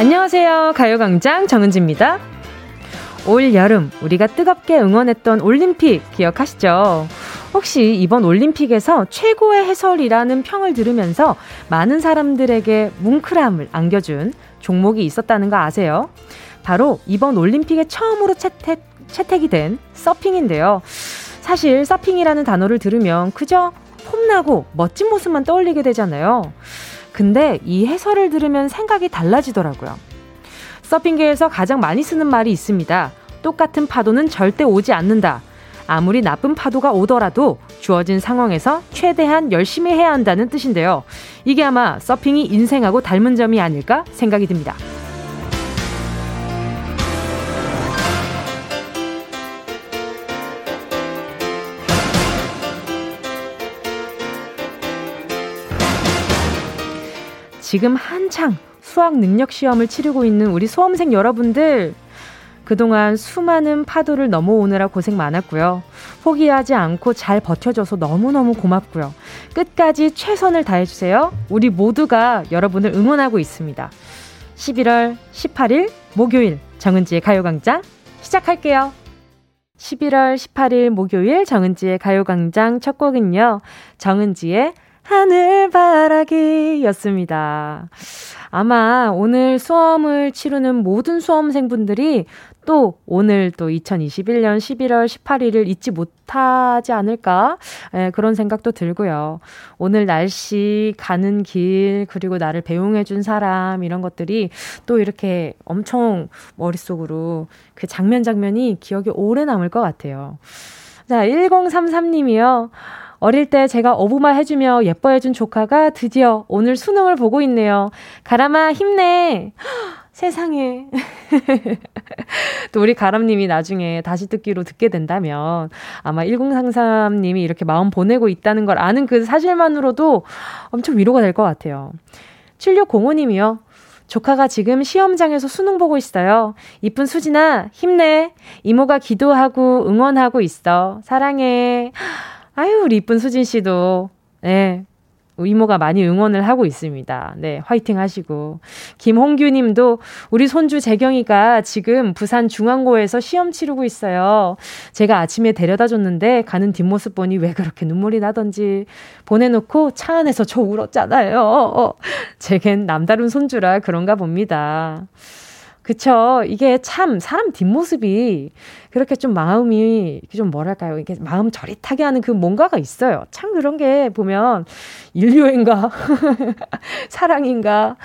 안녕하세요. 가요광장 정은지입니다. 올 여름 우리가 뜨겁게 응원했던 올림픽 기억하시죠? 혹시 이번 올림픽에서 최고의 해설이라는 평을 들으면서 많은 사람들에게 뭉클함을 안겨준 종목이 있었다는 거 아세요? 바로 이번 올림픽에 처음으로 채택, 채택이 된 서핑인데요. 사실 서핑이라는 단어를 들으면 그저 폼나고 멋진 모습만 떠올리게 되잖아요. 근데 이 해설을 들으면 생각이 달라지더라고요. 서핑계에서 가장 많이 쓰는 말이 있습니다. 똑같은 파도는 절대 오지 않는다. 아무리 나쁜 파도가 오더라도 주어진 상황에서 최대한 열심히 해야 한다는 뜻인데요. 이게 아마 서핑이 인생하고 닮은 점이 아닐까 생각이 듭니다. 지금 한창 수학 능력 시험을 치르고 있는 우리 수험생 여러분들, 그동안 수많은 파도를 넘어오느라 고생 많았고요. 포기하지 않고 잘 버텨줘서 너무너무 고맙고요. 끝까지 최선을 다해주세요. 우리 모두가 여러분을 응원하고 있습니다. 11월 18일 목요일 정은지의 가요광장 시작할게요. 11월 18일 목요일 정은지의 가요광장 첫 곡은요. 정은지의 하늘바라기 였습니다. 아마 오늘 수험을 치르는 모든 수험생분들이 또 오늘 또 2021년 11월 18일을 잊지 못하지 않을까 예, 그런 생각도 들고요. 오늘 날씨, 가는 길, 그리고 나를 배웅해준 사람 이런 것들이 또 이렇게 엄청 머릿속으로 그 장면 장면이 기억에 오래 남을 것 같아요. 자, 1033님이요. 어릴 때 제가 어부마 해주며 예뻐해준 조카가 드디어 오늘 수능을 보고 있네요. 가람아, 힘내! 세상에. 또 우리 가람님이 나중에 다시 듣기로 듣게 된다면 아마 1033님이 이렇게 마음 보내고 있다는 걸 아는 그 사실만으로도 엄청 위로가 될 것 같아요. 7605님이요. 조카가 지금 시험장에서 수능 보고 있어요. 이쁜 수진아, 힘내. 이모가 기도하고 응원하고 있어. 사랑해. 아유, 우리 이쁜 수진 씨도, 네, 이모가 많이 응원을 하고 있습니다. 네, 화이팅 하시고. 김홍규 님도 우리 손주 재경이가 지금 부산 중앙고에서 시험 치르고 있어요. 제가 아침에 데려다 줬는데 가는 뒷모습 보니 왜 그렇게 눈물이 나던지 보내놓고 차 안에서 저 울었잖아요. 제겐 남다른 손주라 그런가 봅니다. 그쵸. 이게 참 사람 뒷모습이 그렇게 좀 마음이 좀 뭐랄까요. 이게 마음 저릿하게 하는 그 뭔가가 있어요. 참 그런 게 보면 인류인가? 사랑인가?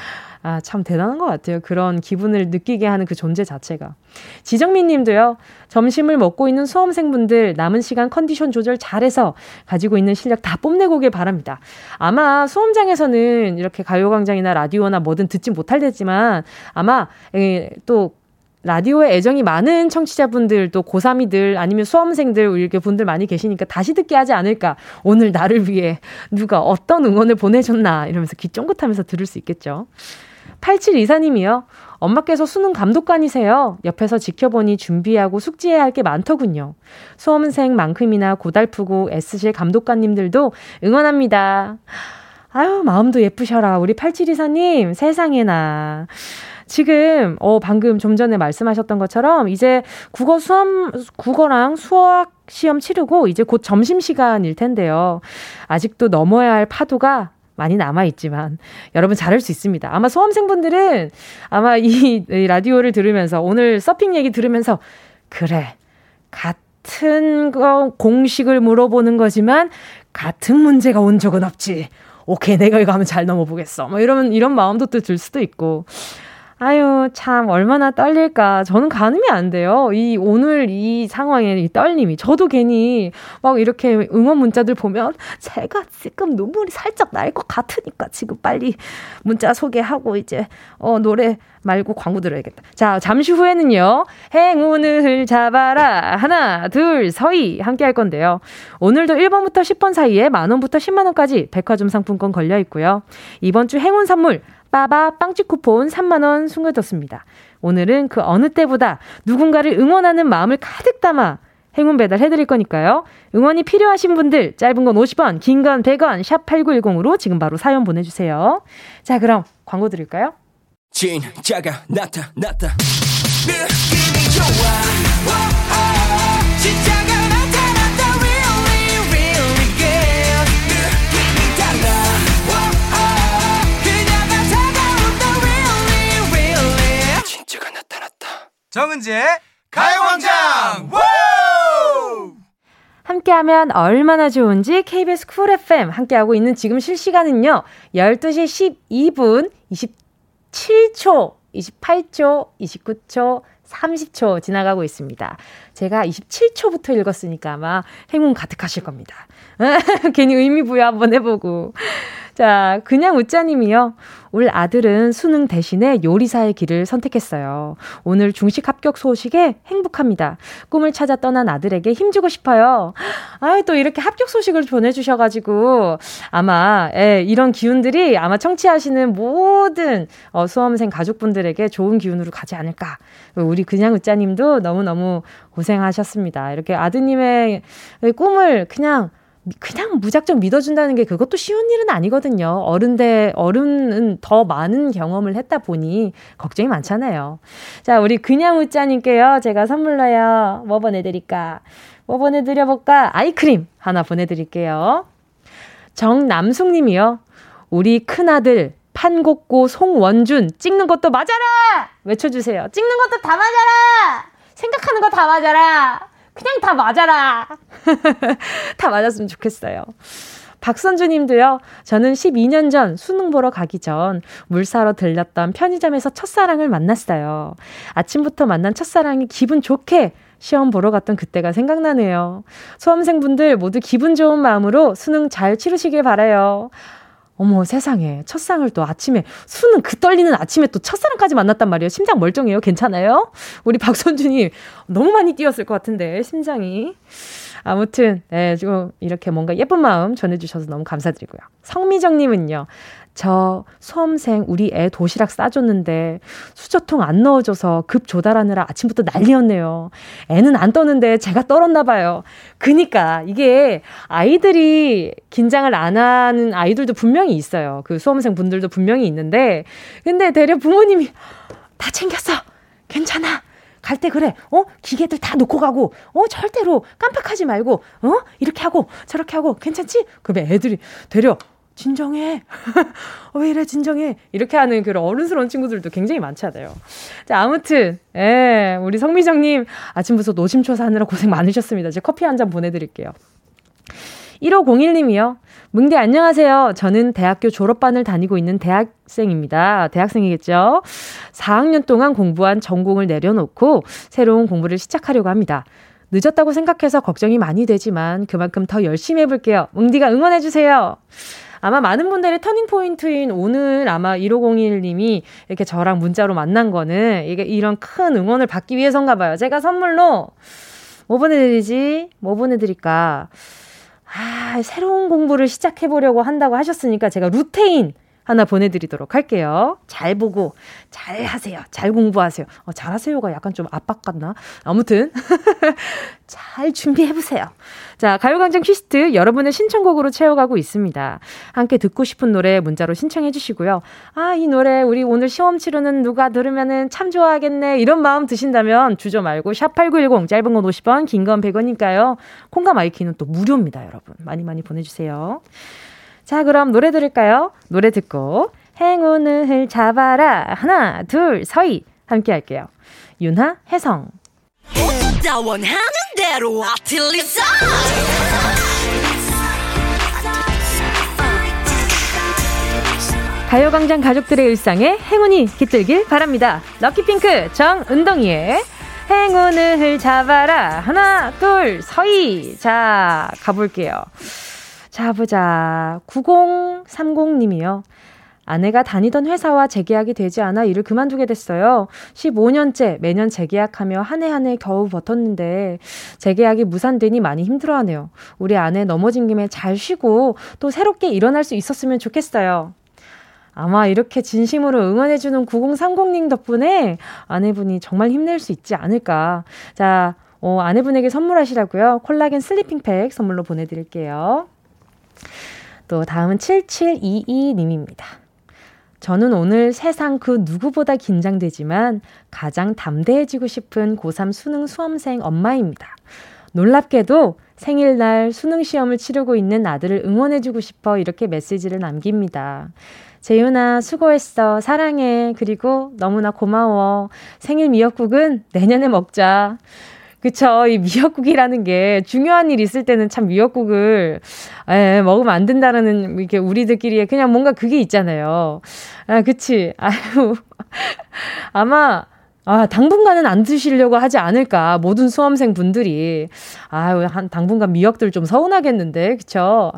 아, 참 대단한 것 같아요. 그런 기분을 느끼게 하는 그 존재 자체가. 지정민 님도요, 점심을 먹고 있는 수험생분들 남은 시간 컨디션 조절 잘해서 가지고 있는 실력 다 뽐내고 오길 바랍니다. 아마 수험장에서는 이렇게 가요광장이나 라디오나 뭐든 듣지 못할 테지만 아마 또 라디오에 애정이 많은 청취자분들, 또 고3이들, 아니면 수험생들, 이렇게 분들 많이 계시니까 다시 듣게 하지 않을까. 오늘 나를 위해 누가 어떤 응원을 보내줬나. 이러면서 귀 쫑긋하면서 들을 수 있겠죠. 8724님이요. 엄마께서 수능 감독관이세요. 옆에서 지켜보니 준비하고 숙지해야 할 게 많더군요. 수험생만큼이나 고달프고 애쓰실 감독관님들도 응원합니다. 아유, 마음도 예쁘셔라. 우리 8724님, 세상에나. 지금, 어, 방금 좀 전에 말씀하셨던 것처럼 이제 국어 수험, 국어랑 수학 시험 치르고 이제 곧 점심시간일 텐데요. 아직도 넘어야 할 파도가 많이 남아있지만 여러분 잘할 수 있습니다. 아마 수험생분들은 아마 이, 이 라디오를 들으면서 오늘 서핑 얘기 들으면서 그래 같은 거 공식을 물어보는 거지만 같은 문제가 온 적은 없지. 오케이 내가 이거 하면 잘 넘어보겠어. 뭐 이런 이런 마음도 또 들 수도 있고 아유, 참, 얼마나 떨릴까. 저는 가늠이 안 돼요. 이, 오늘 이 상황에 이 떨림이. 저도 괜히 막 이렇게 응원 문자들 보면 제가 지금 눈물이 살짝 날 것 같으니까 지금 빨리 문자 소개하고 이제, 어, 노래 말고 광고 들어야겠다. 자, 잠시 후에는요, 행운을 잡아라. 하나, 둘, 서희. 함께 할 건데요. 오늘도 1번부터 10번 사이에 만원부터 10만원까지 백화점 상품권 걸려 있고요. 이번 주 행운 선물, 빠바 빵집 쿠폰 3만원 숨겨뒀습니다. 오늘은 그 어느 때보다 누군가를 응원하는 마음을 가득 담아 행운 배달 해드릴 거니까요. 응원이 필요하신 분들 짧은 건 50원, 긴 건 100원, 샵 8910으로 지금 바로 사연 보내주세요. 자, 그럼 광고 드릴까요? 진짜가 나타났다 느낌이 좋아 진짜 정은지의 가요광장 함께하면 얼마나 좋은지 KBS 쿨 FM 함께하고 있는 지금 실시간은요. 12시 12분 27초, 28초, 29초, 30초 지나가고 있습니다. 제가 27초부터 읽었으니까 아마 행운 가득하실 겁니다. 괜히 의미 부여 한번 해보고. 자, 그냥 웃자님이요. 울 아들은 수능 대신에 요리사의 길을 선택했어요. 오늘 중식 합격 소식에 행복합니다. 꿈을 찾아 떠난 아들에게 힘주고 싶어요. 아유, 또 이렇게 합격 소식을 보내주셔가지고, 아마, 예, 이런 기운들이 아마 청취하시는 모든 어, 수험생 가족분들에게 좋은 기운으로 가지 않을까. 우리 그냥 웃자님도 너무너무 고생하셨습니다. 이렇게 아드님의 꿈을 그냥 그냥 무작정 믿어준다는 게 그것도 쉬운 일은 아니거든요. 어른 대, 어른은 더 많은 경험을 했다 보니 걱정이 많잖아요. 자, 우리 그냥 웃자님께요. 제가 선물로요. 뭐 보내드릴까? 뭐 보내드려볼까? 아이크림 하나 보내드릴게요. 정남숙 님이요. 우리 큰아들 판곡고 송원준 찍는 것도 맞아라! 외쳐주세요. 찍는 것도 다 맞아라! 생각하는 거 다 맞아라! 그냥 다 맞아라. 다 맞았으면 좋겠어요. 박선주 님도요, 저는 12년 전 수능 보러 가기 전 물 사러 들렸던 편의점에서 첫사랑을 만났어요. 아침부터 만난 첫사랑이 기분 좋게 시험 보러 갔던 그때가 생각나네요. 수험생분들 모두 기분 좋은 마음으로 수능 잘 치르시길 바라요. 어머 세상에 첫상을 또 아침에 수능 그 떨리는 아침에 또 첫사랑까지 만났단 말이에요. 심장 멀쩡해요. 괜찮아요? 우리 박선주님 너무 많이 뛰었을 것 같은데 심장이. 아무튼 네, 좀 이렇게 뭔가 예쁜 마음 전해주셔서 너무 감사드리고요. 성미정님은요. 저 수험생 우리 애 도시락 싸줬는데 수저통 안 넣어줘서 급 조달하느라 아침부터 난리였네요. 애는 안 떠는데 제가 떨었나 봐요. 그니까 이게 아이들이 긴장을 안 하는 아이들도 분명히 있어요. 그 수험생 분들도 분명히 있는데 근데 대려 부모님이 다 챙겼어. 괜찮아. 갈때 그래. 어? 기계들 다 놓고 가고. 어? 절대로 깜빡하지 말고. 어? 이렇게 하고 저렇게 하고 괜찮지? 그러면 애들이 되려 진정해. 왜 이래, 진정해. 이렇게 하는 그런 어른스러운 친구들도 굉장히 많잖아요. 자, 아무튼, 예, 우리 성미정님, 아침부터 노심초사하느라 고생 많으셨습니다. 제가 커피 한 잔 보내드릴게요. 1501님이요. 뭉디 안녕하세요. 저는 대학교 졸업반을 다니고 있는 대학생입니다. 대학생이겠죠? 4학년 동안 공부한 전공을 내려놓고 새로운 공부를 시작하려고 합니다. 늦었다고 생각해서 걱정이 많이 되지만 그만큼 더 열심히 해볼게요. 뭉디가 응원해주세요. 아마 많은 분들의 터닝포인트인 오늘 아마 1501님이 이렇게 저랑 문자로 만난 거는 이게 이런 큰 응원을 받기 위해서인가 봐요. 제가 선물로 뭐 보내드리지? 뭐 보내드릴까? 아, 새로운 공부를 시작해보려고 한다고 하셨으니까 제가 루테인 하나 보내드리도록 할게요. 잘 보고, 잘 하세요. 잘 공부하세요. 어, 잘 하세요가 약간 좀 압박 같나? 아무튼, 잘 준비해보세요. 자, 가요광장 퀴스트 여러분의 신청곡으로 채워가고 있습니다. 함께 듣고 싶은 노래 문자로 신청해주시고요. 아, 이 노래 우리 오늘 시험 치르는 누가 들으면은 참 좋아하겠네. 이런 마음 드신다면 주저 말고 샵8910 짧은 건 50원, 긴 건 100원이니까요. 콩과 마이케이는 또 무료입니다, 여러분. 많이 많이 보내주세요. 자, 그럼 노래 들을까요? 노래 듣고 행운을 잡아라. 하나, 둘, 서희. 함께 할게요. 윤하, 혜성. 가요광장 가족들의 일상에 행운이 깃들길 바랍니다. lucky 핑크 정은동이의 행운을 잡아라. 하나, 둘, 서희. 자, 가볼게요. 자, 보자. 9030님이요. 아내가 다니던 회사와 재계약이 되지 않아 일을 그만두게 됐어요. 15년째 매년 재계약하며 한 해 한 해 겨우 버텼는데 재계약이 무산되니 많이 힘들어하네요. 우리 아내 넘어진 김에 잘 쉬고 또 새롭게 일어날 수 있었으면 좋겠어요. 아마 이렇게 진심으로 응원해주는 9030님 덕분에 아내분이 정말 힘낼 수 있지 않을까. 자, 어, 아내분에게 선물하시라고요. 콜라겐 sleeping 팩 선물로 보내드릴게요. 또 다음은 7722님입니다. 저는 오늘 세상 그 누구보다 긴장되지만 가장 담대해지고 싶은 고3 수능 수험생 엄마입니다. 놀랍게도 생일날 수능 시험을 치르고 있는 아들을 응원해주고 싶어 이렇게 메시지를 남깁니다. 재윤아, 수고했어. 사랑해. 그리고 너무나 고마워. 생일 미역국은 내년에 먹자. 그쵸. 이 미역국이라는 게 중요한 일 있을 때는 참 미역국을, 에, 먹으면 안 된다라는, 이렇게 우리들끼리 그냥 뭔가 그게 있잖아요. 아, 그치. 아유. 아마, 아, 당분간은 안 드시려고 하지 않을까. 모든 수험생 분들이. 아유, 한, 당분간 미역들 좀 서운하겠는데. 그쵸?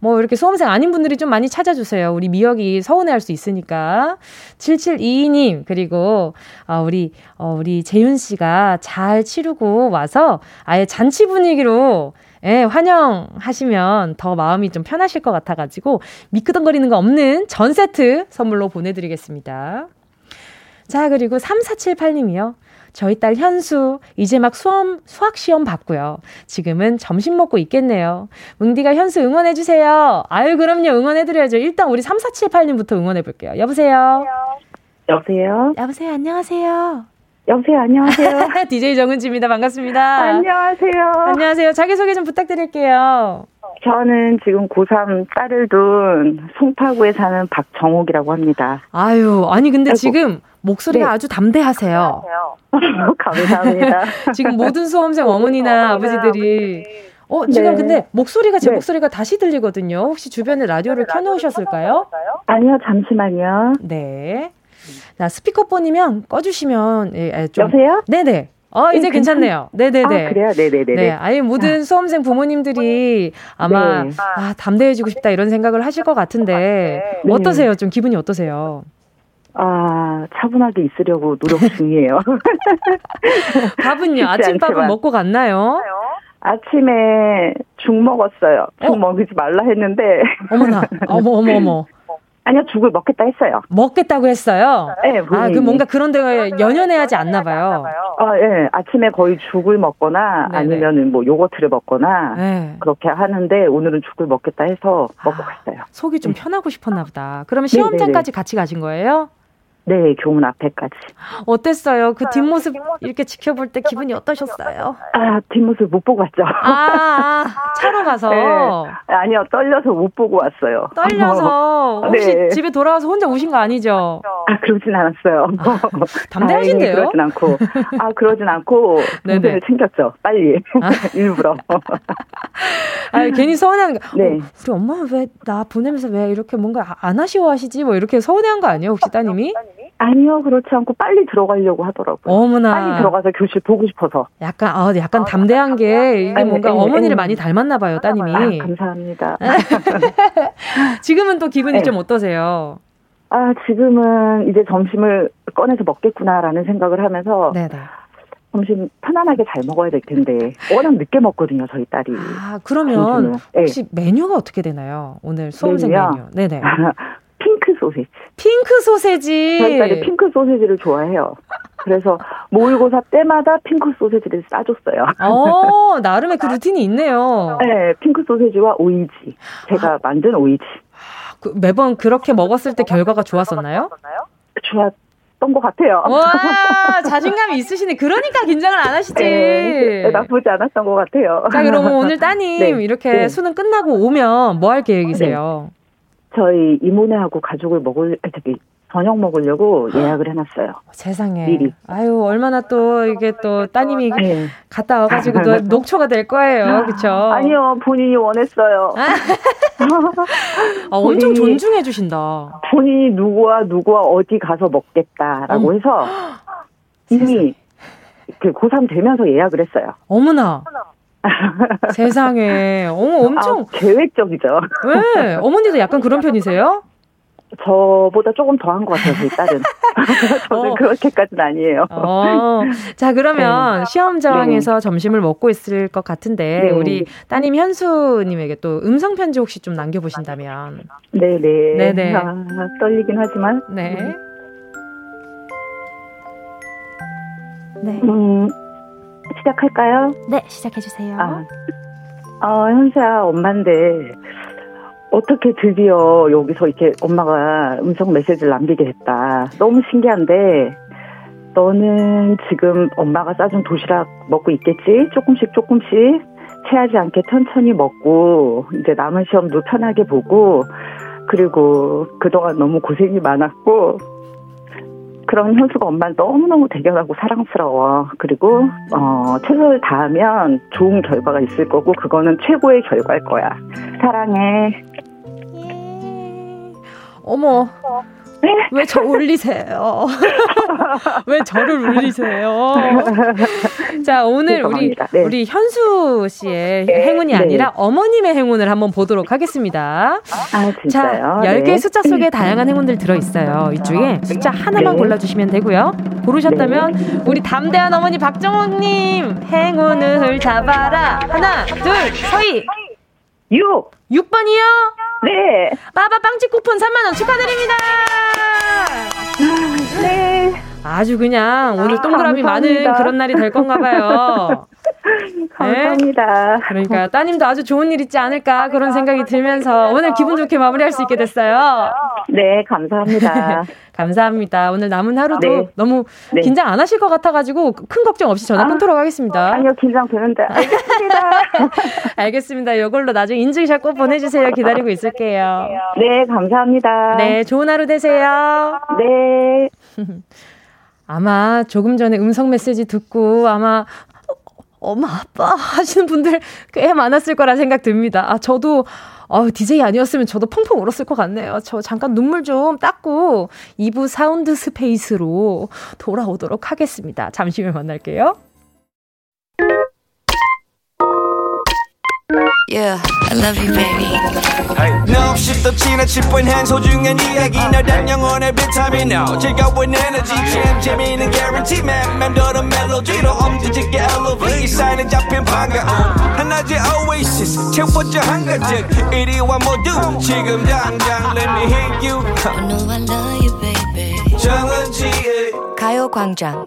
뭐, 이렇게 수험생 아닌 분들이 좀 많이 찾아주세요. 우리 미역이 서운해 할 수 있으니까. 7722님, 그리고, 아, 우리, 어, 우리 재윤 씨가 잘 치르고 와서 아예 잔치 분위기로 예, 환영하시면 더 마음이 좀 편하실 것 같아가지고 미끄덩거리는 거 없는 전 세트 선물로 보내드리겠습니다. 자, 그리고 3478님이요. 저희 딸 현수, 이제 막 수험, 수학 시험 봤고요. 지금은 점심 먹고 있겠네요. 뭉디가 현수 응원해 주세요. 아유, 그럼요. 응원해 드려야죠. 일단 우리 3478님부터 응원해 볼게요. 여보세요? 여보세요? 여보세요? 안녕하세요? 여보세요? 안녕하세요? DJ 정은지입니다. 반갑습니다. 안녕하세요. 안녕하세요. 자기소개 좀 부탁드릴게요. 저는 지금 고3 딸을 둔 송파구에 사는 박정옥이라고 합니다. 아유, 아니, 근데 아이고. 지금 목소리가 네. 아주 담대하세요. 감사합니다. 지금 모든 수험생 어머니나 아버지들이 어, 지금 네. 근데 목소리가 제 네. 목소리가 다시 들리거든요. 혹시 주변에 라디오를 켜놓으셨을까요? 아니요, 잠시만요. 네. 자, 스피커폰이면 꺼주시면, 예, 예, 좀. 여보세요? 네네. 어, 이제 네, 괜찮네요. 네네네. 아, 그래요? 네네네. 네, 아예 모든 수험생 부모님들이 아마 네. 아, 담대해지고 싶다 이런 생각을 하실 것 같은데 네. 어떠세요? 좀 기분이 어떠세요? 아, 차분하게 있으려고 노력 중이에요. 밥은요? 아침밥은. 먹고 갔나요? 아침에 죽 먹었어요. 죽 어? 먹이지 말라 했는데, 어머나, 어머 어머 어머, 아니요, 죽을 먹겠다 했어요. 먹겠다고 했어요. 네, 아, 본인이. 그 뭔가 그런 데 연연해하지 않나 봐요. 아, 예. 아침에 거의 죽을 먹거나 네네. 아니면은 뭐 요거트를 먹거나 네. 그렇게 하는데 오늘은 죽을 먹겠다 해서 먹고 아. 갔어요. 속이 좀 편하고 싶었나 보다. 그러면. 시험장까지 같이 가신 거예요? 네, 교문 앞에까지. 어땠어요? 그 뒷모습 이렇게 지켜볼 때 기분이 어떠셨어요? 아, 뒷모습 못 보고 왔죠. 아, 아, 차로 가서 네. 아니요, 떨려서 못 보고 왔어요. 떨려서 혹시 네. 집에 돌아와서 혼자 우신 거 아니죠? 아, 그러진 않았어요. 담대하신데요? 다행히 그러진 않고. 아, 그러진 않고. 네네. 챙겼죠. 빨리. 아. 일부러. 아, 괜히 서운한 거. 네. 어, 우리 엄마 왜나 보내면서 왜 이렇게 뭔가 안 아쉬워하시지? 뭐 이렇게 서운해한 거 아니에요? 혹시 따님이? 아니요, 그렇지 않고 빨리 들어가려고 하더라고요. 어머나. 빨리 들어가서 교실 보고 싶어서. 약간 아, 약간 담대한 게 이게 아니, 뭔가 아니, 어머니를 아니. 많이 닮았나 봐요, 따님이. 아, 감사합니다. 지금은 또 기분이 네. 좀 어떠세요? 아, 지금은 이제 점심을 꺼내서 먹겠구나라는 생각을 하면서 네, 네. 점심 편안하게 잘 먹어야 될 텐데 워낙 늦게 먹거든요, 저희 딸이. 아, 그러면 점심을. 네. 혹시 메뉴가 어떻게 되나요? 오늘 수험생 메뉴요? 메뉴. 네, 네. 핑크 소세지. 핑크 소세지. 저희 딸이 핑크 소세지를 좋아해요. 그래서 모의고사 때마다 핑크 소세지를 싸줬어요. 어, 나름의 그 루틴이 있네요. 네, 핑크 소세지와 오이지. 제가 만든 오이지. 그 매번 그렇게 먹었을 때 결과가 좋았었나요? 좋았던 것 같아요. 와, 자신감이 있으시네. 그러니까 긴장을 안 하시지. 네, 나쁘지 않았던 것 같아요. 자, 그럼 오늘 따님 네, 이렇게 네. 수능 끝나고 오면 뭐 할 계획이세요? 저희 이모네하고 가족을 먹을, 저기, 저녁 먹으려고 예약을 해놨어요. 세상에. 미리. 아유, 얼마나 또 이게 또 따님이 네. 갔다 와가지고 또 녹초가 될 거예요. 그쵸? 아니요, 본인이 원했어요. 아, 엄청 존중해 주신다. 본인이 누구와 누구와 어디 가서 먹겠다라고 어머. 해서 이미 그 고3 되면서 예약을 했어요. 어머나. 세상에. 어머, 엄청. 아, 계획적이죠. 왜? 어머니도 약간 그런 편이세요? 저보다 조금 더한 것 같아요, 저희 딸은. 저는 어. 그렇게까지는 아니에요. 어. 자, 그러면 시험 장에서 점심을 먹고 있을 것 같은데, 네. 우리 따님 현수님에게 또 음성편지 혹시 좀 남겨보신다면. 네네. 네네. 아, 떨리긴 하지만. 네. 네. 음, 시작할까요? 네, 시작해주세요. 아, 어, 현수야, 엄마인데, 어떻게 드디어 여기서 이렇게 엄마가 음성 메시지를 남기게 됐다. 너무 신기한데, 너는 지금 엄마가 싸준 도시락 먹고 있겠지? 조금씩 조금씩 체하지 않게 천천히 먹고, 이제 남은 시험도 편하게 보고, 그리고 그동안 너무 고생이 많았고, 그런 현수가 엄마를 너무너무 대견하고 사랑스러워. 그리고, 어, 최선을 다하면 좋은 결과가 있을 거고, 그거는 최고의 결과일 거야. 사랑해. 어머. 왜저 울리세요? 왜 저를 울리세요? 자, 오늘 우리, 죄송합니다. 네. 우리 현수 씨의 행운이 네. 아니라 어머님의 행운을 한번 보도록 하겠습니다. 아, 진짜요? 자, 10개의 네. 숫자 속에 다양한 행운들 들어 있어요. 이 중에 숫자 하나만 네. 골라 주시면 되고요. 고르셨다면 우리 담대한 어머니 박정옥님 행운을 잡아라. 하나, 둘, 서희. 6! 6번이요. 네. 빠바 빵집 쿠폰 3만원 축하드립니다. 네. 아주 그냥 오늘 아, 동그라미 많은 감사합니다. 그런 날이 될 건가 봐요. 감사합니다. 그러니까 따님도 아주 좋은 일 있지 않을까 그런 생각이 들면서 오늘 기분 좋게 마무리할 수 있게 됐어요. 네, 감사합니다. 감사합니다. 오늘 남은 하루도 네. 너무 네. 긴장 안 하실 것 같아가지고 큰 걱정 없이 전화 아, 끊도록 하겠습니다. 아니요, 긴장 되는데. 알겠습니다. 알겠습니다. 이걸로 나중에 인증샷 꼭 보내주세요. 기다리고 있을게요. 네, 감사합니다. 네, 좋은 하루 되세요. 네. 아마 조금 전에 음성 메시지 듣고 아마 엄마 아빠 하시는 분들 꽤 많았을 거라 생각 듭니다. 아 저도 어, DJ 아니었으면 저도 펑펑 울었을 것 같네요. 저 잠깐 눈물 좀 닦고 2부 sound space로 돌아오도록 하겠습니다. 잠시 후에 만날게요. Yeah, I love you, baby. 너 없이 또 지나칠 뻔한 소중한 이야기? 너란 영혼의 비타민. No 즐거운 에너지. 참 재미있는 guarantee. man 맘대로 멜로디로 엄지짓게 elevate 이 사인에 잡힌 반가움 하나의 oasis. 채워져 한가득. 이리와 모두 지금 당장 let me hit you. You know I love you, baby. 정은지의 가요광장.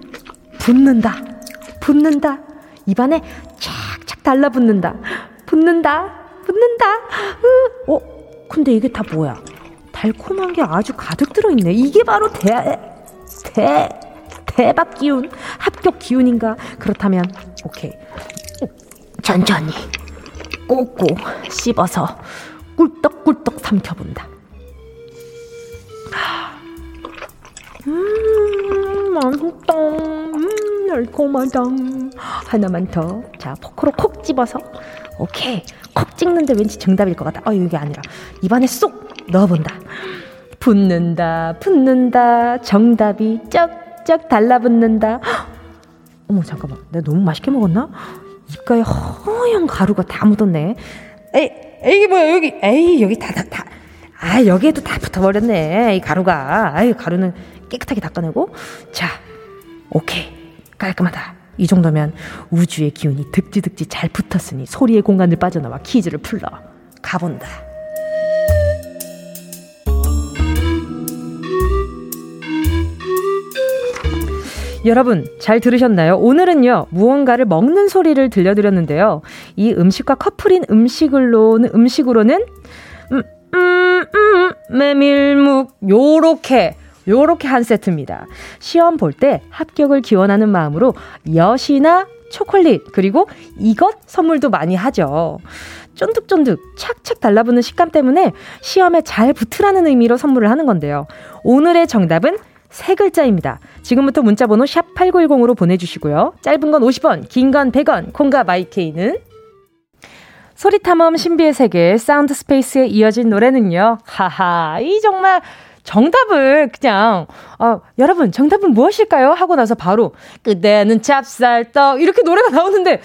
붙는다, 붙는다. 입안에 착착 달라붙는다, 붙는다, 붙는다. 으, 어, 근데 이게 다 뭐야? 달콤한 게 아주 가득 들어있네. 이게 바로 대, 대, 대박 기운, 합격 기운인가? 그렇다면, 오케이. 천천히, 꼭꼭 씹어서 꿀떡꿀떡 삼켜본다. 음, 맛있다. 음, 달콤하다. 하나만 더. 자, 포크로 콕 집어서. 오케이. 콕 찍는데 왠지 정답일 것 같다. 아, 이게 아니라. 입안에 쏙 넣어본다. 붙는다, 붙는다. 정답이 쩍쩍 달라붙는다. 헉! 어머, 잠깐만. 내가 너무 맛있게 먹었나? 입가에 허연 가루가 다 묻었네. 에이, 이게 뭐야, 여기. 에이, 여기 다, 다, 다. 아, 여기에도 다 붙어버렸네. 이 가루가. 아유, 가루는 깨끗하게 닦아내고. 자, 오케이. 깔끔하다. 이 정도면 우주의 기운이 득지득지 잘 붙었으니 소리의 공간을 빠져나와 퀴즈를 풀러 가본다. 여러분 잘 들으셨나요? 오늘은요 무언가를 먹는 소리를 들려드렸는데요. 이 음식과 커플인 음식으로는 음식으로는 음, 음, 음, 메밀묵 요렇게 요렇게 한 세트입니다. 시험 볼 때 합격을 기원하는 마음으로 엿이나 초콜릿 그리고 이것 선물도 많이 하죠. 쫀득쫀득 착착 달라붙는 식감 때문에 시험에 잘 붙으라는 의미로 선물을 하는 건데요. 오늘의 정답은 세 글자입니다. 지금부터 문자번호 샵 8910으로 보내주시고요. 짧은 건 50원, 긴 건 100원, 콩과 마이케이는 소리탐험 신비의 세계 sound space에 이어진 노래는요. 하하, 이 정말 정답을 그냥 아, 여러분 정답은 무엇일까요? 하고 나서 바로 그대는 찹쌀떡 이렇게 노래가 나오는데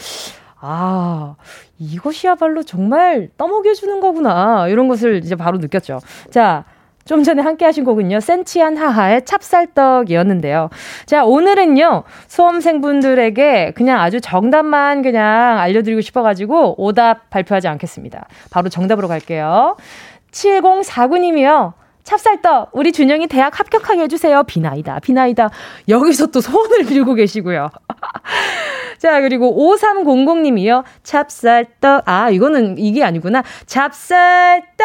아 이것이야말로 정말 떠먹여주는 거구나 이런 것을 이제 바로 느꼈죠. 자. 좀 전에 함께 하신 곡은요, 센치한 하하의 찹쌀떡이었는데요. 자, 오늘은요, 수험생분들에게 그냥 아주 정답만 그냥 알려드리고 싶어가지고 오답 발표하지 않겠습니다. 바로 정답으로 갈게요. 7049님이요. 찹쌀떡, 우리 준영이 대학 합격하게 해주세요. 비나이다, 비나이다. 여기서 또 소원을 빌고 계시고요. 자, 그리고 5300님이요. 찹쌀떡. 아, 이거는 이게 아니구나. 찹쌀떡.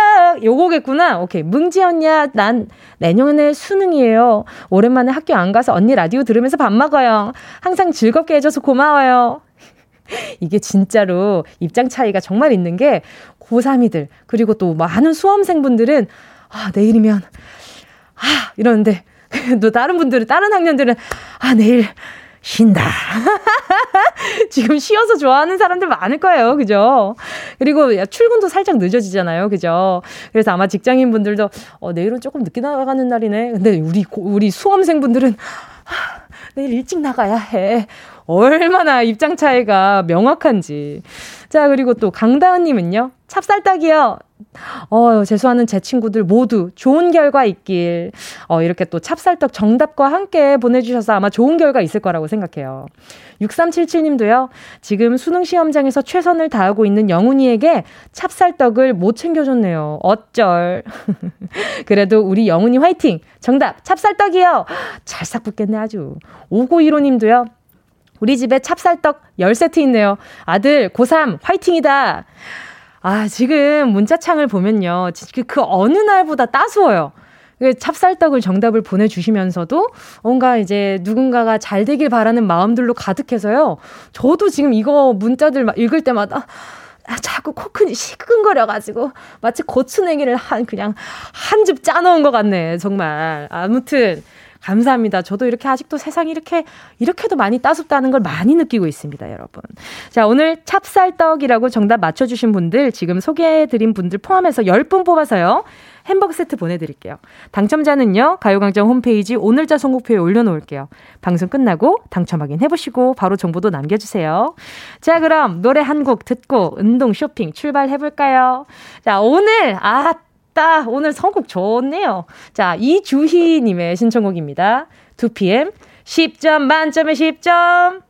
요거겠구나. 오케이. 뭉지 언니야, 난 내년에 수능이에요. 오랜만에 학교 안 가서 언니 라디오 들으면서 밥 먹어요. 항상 즐겁게 해줘서 고마워요. 이게 진짜로 입장 차이가 정말 있는 게 고3이들, 그리고 또 많은 수험생분들은 아, 내일이면, 아, 이러는데, 또 다른 분들은, 다른 학년들은, 아, 내일 쉰다. 지금 쉬어서 좋아하는 사람들 많을 거예요. 그죠? 그리고 출근도 살짝 늦어지잖아요. 그죠? 그래서 아마 직장인 분들도, 어, 내일은 조금 늦게 나가는 날이네. 근데 우리, 우리 수험생분들은, 아, 내일 일찍 나가야 해. 얼마나 입장 차이가 명확한지. 자, 그리고 또 강다은님은요. 찹쌀떡이요. 어, 재수하는 제 친구들 모두 좋은 결과 있길. 어, 이렇게 또 찹쌀떡 정답과 함께 보내주셔서 아마 좋은 결과 있을 거라고 생각해요. 6377님도요, 지금 수능 시험장에서 최선을 다하고 있는 영훈이에게 찹쌀떡을 못 챙겨줬네요. 어쩔. 그래도 우리 영훈이 화이팅! 정답, 찹쌀떡이요! 찰싹 붙겠네, 아주. 5915님도요, 우리 집에 찹쌀떡 10세트 있네요. 아들, 고3, 화이팅이다! 아, 지금 문자창을 보면요. 그, 그 어느 날보다 따스워요. 그 찹쌀떡을 정답을 보내주시면서도 뭔가 이제 누군가가 잘 되길 바라는 마음들로 가득해서요. 저도 지금 이거 문자들 막 읽을 때마다 아, 자꾸 코큰이 시큰거려가지고 마치 고추냉이를 한 그냥 한 즙 짜놓은 것 같네 정말 아무튼 감사합니다. 저도 이렇게 아직도 세상이 이렇게, 이렇게도 많이 따숩다는 걸 많이 느끼고 있습니다, 여러분. 자, 오늘 찹쌀떡이라고 정답 맞춰 주신 분들, 지금 소개해 드린 분들 포함해서 10분 뽑아서요. 햄버거 세트 보내드릴게요. 당첨자는요, 가요광장 홈페이지 오늘자 선곡표에 올려놓을게요. 방송 끝나고 당첨 확인해보시고 바로 정보도 남겨주세요. 자, 그럼 노래 한 곡 듣고 운동 쇼핑 출발해볼까요? 자, 오늘, 아, 따 오늘 선곡 좋네요. 자, 이주희님의 신청곡입니다. 2PM 10점 만점에 10점.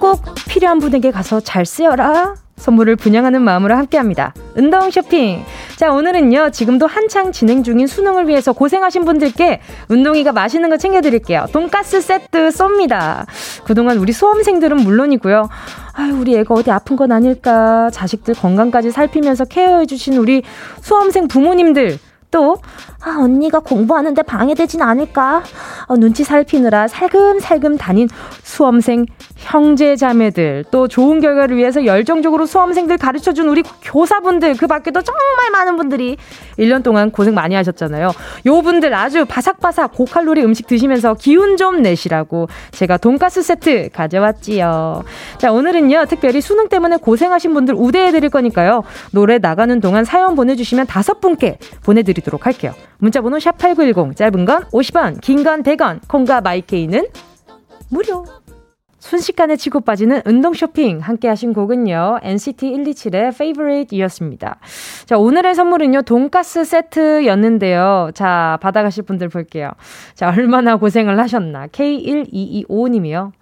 꼭 필요한 분에게 가서 잘 쓰여라. 선물을 분양하는 마음으로 함께합니다. 운동 쇼핑. 자, 오늘은요, 지금도 한창 진행 중인 수능을 위해서 고생하신 분들께 운동이가 맛있는 거 챙겨드릴게요. 돈가스 세트 쏩니다. 그동안 우리 수험생들은 물론이고요. 아유, 우리 애가 어디 아픈 건 아닐까. 자식들 건강까지 살피면서 케어해주신 우리 수험생 부모님들. 또, 아, 언니가 공부하는데 방해되진 않을까? 어, 눈치 살피느라 살금살금 다닌 수험생 형제 자매들, 또 좋은 결과를 위해서 열정적으로 수험생들 가르쳐 준 우리 교사분들, 그 밖에도 정말 많은 분들이 1년 동안 고생 많이 하셨잖아요. 요 분들 아주 바삭바삭 고칼로리 음식 드시면서 기운 좀 내시라고 제가 돈가스 세트 가져왔지요. 자, 오늘은요, 특별히 수능 때문에 고생하신 분들 우대해 드릴 거니까요. 노래 나가는 동안 사연 보내주시면 다섯 분께 보내드리도록 할게요. 문자번호 샵8910, 짧은 건 50원, 긴 건 100원, 콩과 마이케이는 무료. 순식간에 치고 빠지는 운동 쇼핑 함께 하신 곡은요. NCT 127의 Favorite 이었습니다. 자, 오늘의 선물은요. 돈가스 세트였는데요. 자, 받아 가실 분들 볼게요. 자, 얼마나 고생을 하셨나. K1225님이요.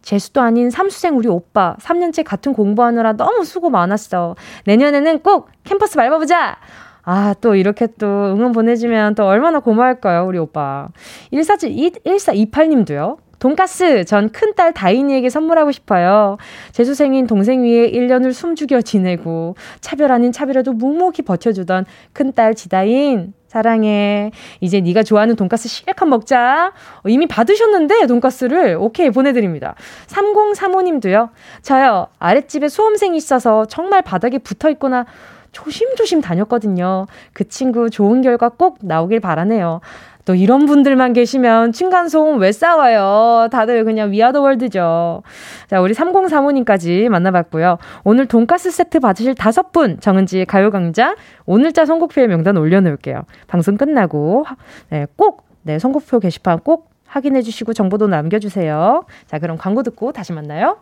재수도 아닌 삼수생 우리 오빠. 3년째 같은 공부하느라 너무 수고 많았어. 내년에는 꼭 캠퍼스 밟아보자! 아, 또 이렇게 또 응원 보내주면 또 얼마나 고마울까요, 우리 오빠. 1428님도요. 돈가스 전 큰딸 다인이에게 선물하고 싶어요. 재수생인 동생 위에 1년을 숨죽여 지내고 차별 아닌 차별에도 묵묵히 버텨주던 큰딸 지다인 사랑해. 이제 네가 좋아하는 돈가스 실컷 먹자. 어, 이미 받으셨는데 돈가스를 오케이 보내드립니다. 3035님도요. 저요 아랫집에 수험생이 있어서 정말 바닥에 붙어 있거나 조심조심 다녔거든요. 그 친구 좋은 결과 꼭 나오길 바라네요. 또 이런 분들만 계시면 층간소음 왜 싸워요? 다들 그냥 위아더 월드죠. 자, 우리 3035님까지 만나봤고요. 오늘 돈가스 세트 받으실 다섯 분 정은지의 가요광장 오늘자 선곡표에 명단 올려놓을게요. 방송 끝나고 네, 꼭 네, 선곡표 게시판 꼭 확인해 주시고 정보도 남겨주세요. 자, 그럼 광고 듣고 다시 만나요.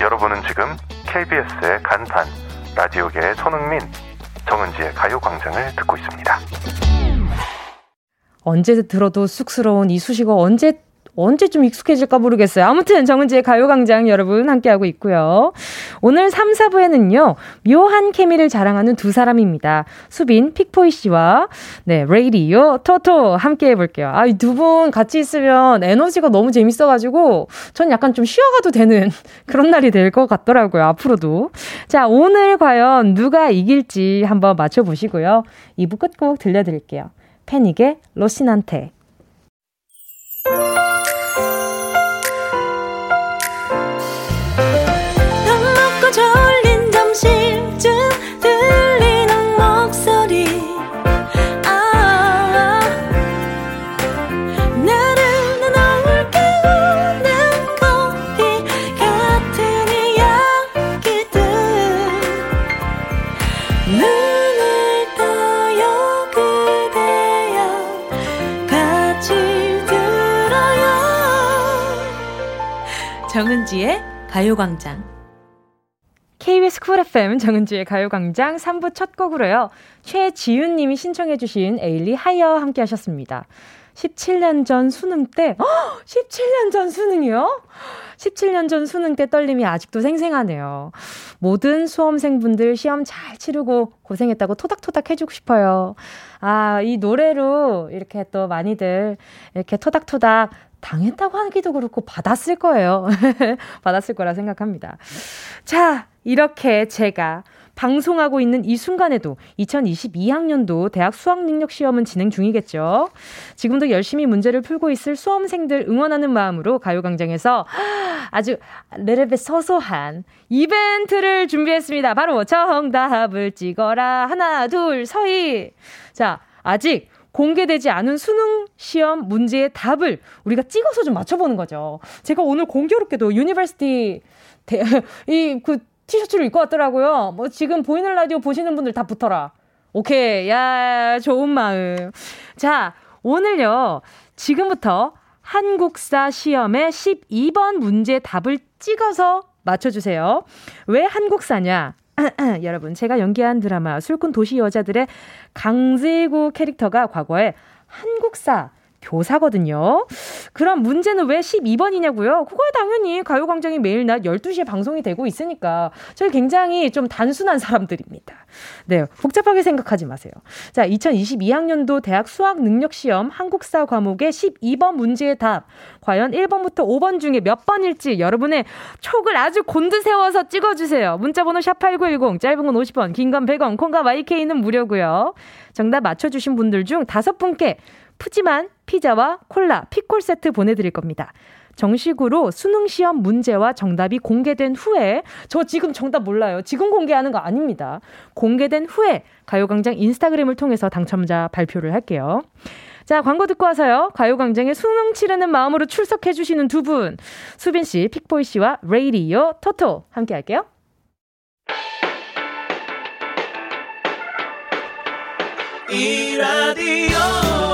여러분은 지금 KBS의 간판 라디오계의 손흥민 정은지의 가요광장을 듣고 있습니다. 언제 들어도 쑥스러운 이 수식어 언제 언제좀 익숙해질까 모르겠어요. 아무튼 정은지의 가요광장 여러분 함께하고 있고요. 오늘 3, 4부에는요. 묘한 케미를 자랑하는 두 사람입니다. 수빈, 픽포이 씨와 네, 레이디오, 토토 함께 해볼게요. 아, 이 두 분 같이 있으면 에너지가 너무 재밌어가지고 전 약간 좀 쉬어가도 되는 그런 날이 될 것 같더라고요. 앞으로도. 자, 오늘 과연 누가 이길지 한번 맞춰보시고요. 2부 끝곡 들려드릴게요. 패닉의 로신한테. 정은지의 가요광장. KBS Cool FM 정은지의 가요광장 3부 첫 곡으로요. 최지윤 님이 신청해주신 에일리 하이어 함께 하셨습니다. 17년 전 수능 때, 허! 17년 전 수능이요? 17년 전 수능 때 떨림이 아직도 생생하네요. 모든 수험생분들 시험 잘 치르고 고생했다고 토닥토닥 해주고 싶어요. 아, 이 노래로 이렇게 또 많이들 이렇게 토닥토닥 당했다고 하기도 그렇고 받았을 거예요. 받았을 거라 생각합니다. 자, 이렇게 제가 방송하고 있는 이 순간에도 2022학년도 대학 수학 능력 시험은 진행 중이겠죠. 지금도 열심히 문제를 풀고 있을 수험생들 응원하는 마음으로 가요광장에서 아주 레벨 소소한 이벤트를 준비했습니다. 바로 정답을 찍어라. 하나, 둘, 서희. 자, 아직 공개되지 않은 수능 시험 문제의 답을 우리가 찍어서 좀 맞춰보는 거죠. 제가 오늘 공교롭게도 university 이그 티셔츠를 입고 왔더라고요. 뭐 지금 보이는 라디오 보시는 분들 다 붙어라. 오케이. 야, 좋은 마음. 자, 오늘요. 지금부터 한국사 시험의 12번 문제 답을 찍어서 맞춰주세요. 왜 한국사냐? 여러분, 제가 연기한 드라마 술꾼 도시 여자들의 강재구 캐릭터가 과거에 한국사 교사거든요. 그럼 문제는 왜 12번이냐고요? 그거야 당연히 가요광장이 매일 낮 12시에 방송이 되고 있으니까 저희 굉장히 좀 단순한 사람들입니다. 네, 복잡하게 생각하지 마세요. 자, 2022학년도 대학 수학 능력 시험 한국사 과목의 12번 문제의 답. 과연 1번부터 5번 중에 몇 번일지 여러분의 촉을 아주 곤두세워서 찍어주세요. 문자번호 샵8910, 짧은 건 50원, 긴 건 100원, 콩과 마이케이는 무료고요. 정답 맞춰주신 분들 중 다섯 분께 푸짐한 피자와 콜라, 피콜 세트 보내드릴 겁니다. 정식으로 수능 시험 문제와 정답이 공개된 후에 저 지금 정답 몰라요. 지금 공개하는 거 아닙니다. 공개된 후에 가요광장 인스타그램을 통해서 당첨자 발표를 할게요. 자, 광고 듣고 와서요. 가요광장에 수능 치르는 마음으로 출석해주시는 두 분. 수빈 씨, 픽보이 씨와 레이디오 토토 함께 할게요. 이 라디오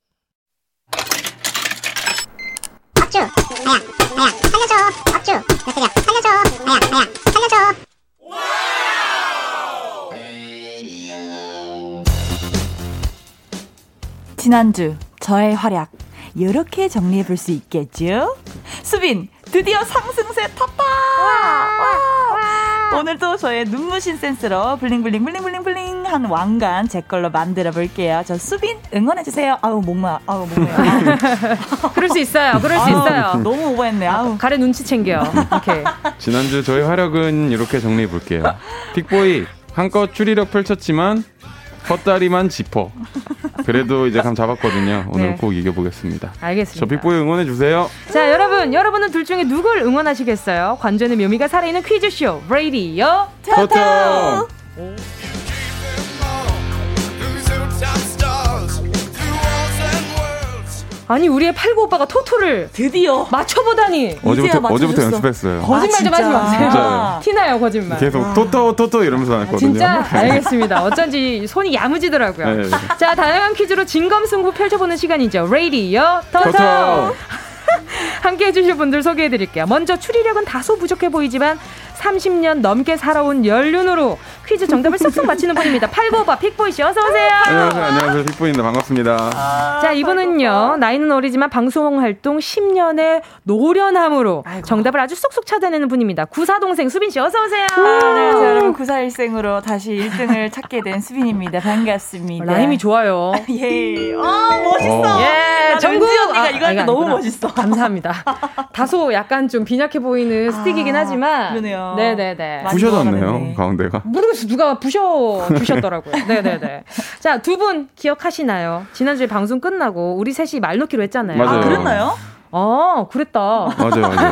나야 나야 살려줘 업주 몇 살이야 살려줘 나야 나야 살려줘 지난주 저의 활약 이렇게 정리해 볼 수 있겠죠? 수빈 드디어 상승세 탔다. 와, 오늘도 저의 눈부신 센스로 bling bling bling bling bling 한 왕관 제 걸로 만들어 볼게요. 저 수빈 응원해 주세요. 아우 목마, 아우 목마. 그럴 수 있어요. 그럴 수 있어요. 너무 오버했네. 아우. 가래 눈치 챙겨. 오케이. 지난주 저희 활약은 이렇게 정리해 볼게요. 픽보이 한껏 추리력 펼쳤지만 헛다리만 짚어. 그래도 이제 감 잡았거든요. 오늘 네. 꼭 이겨보겠습니다. 알겠습니다. 저 픽보이 응원해 주세요. 자, 여러분, 여러분은 둘 중에 누굴 응원하시겠어요? 관전의 묘미가 살아있는 퀴즈쇼, 레이디요. 토토. 아니, 우리의 팔구 오빠가 토토를 드디어 맞춰보다니. 어제부터. 어제부터 연습했어요. 거짓말 좀 하지. 마세요. 티나요, 거짓말. 계속 토토 토토 이러면서 다녔거든요. 진짜 알겠습니다. 어쩐지 손이 야무지더라고요. 네, 네. 자, 다양한 퀴즈로 진검승부 펼쳐보는 시간이죠. 레이디요. 토토. 토토. 함께 해주실 분들 소개해드릴게요. 먼저 추리력은 다소 부족해 보이지만 30년 넘게 살아온 연륜으로 퀴즈 정답을 쏙쏙 맞히는 분입니다. 팔고바 픽보이 씨 어서 오세요. 안녕하세요. 안녕하세요. 픽보이입니다. 반갑습니다. 자, 이분은요, 나이는 어리지만 방송 활동 10년의 노련함으로 정답을 아주 쏙쏙 찾아내는 분입니다. 구사 동생 수빈 씨 어서 오세요. 안녕하세요 여러분 구사일생으로 다시 1등을 찾게 된 수빈입니다. 반갑습니다. 라임이 좋아요. 예. 아 멋있어. 어. 예, 정국 언니가 이거 하니까 이거 너무. 멋있어. 감사합니다. 다소 약간 좀 빈약해 보이는 스틱이긴 하지만. 그러네요. 네네네. 부셔졌네요. 가운데가. 모르겠어. 누가 부셔 주셨더라고요. 네네네. 자, 두 분 기억하시나요? 지난주에 방송 끝나고 우리 셋이 말 놓기로 했잖아요. 맞아요. 아 그랬나요? 어, 그랬다. 맞아요. 맞아요.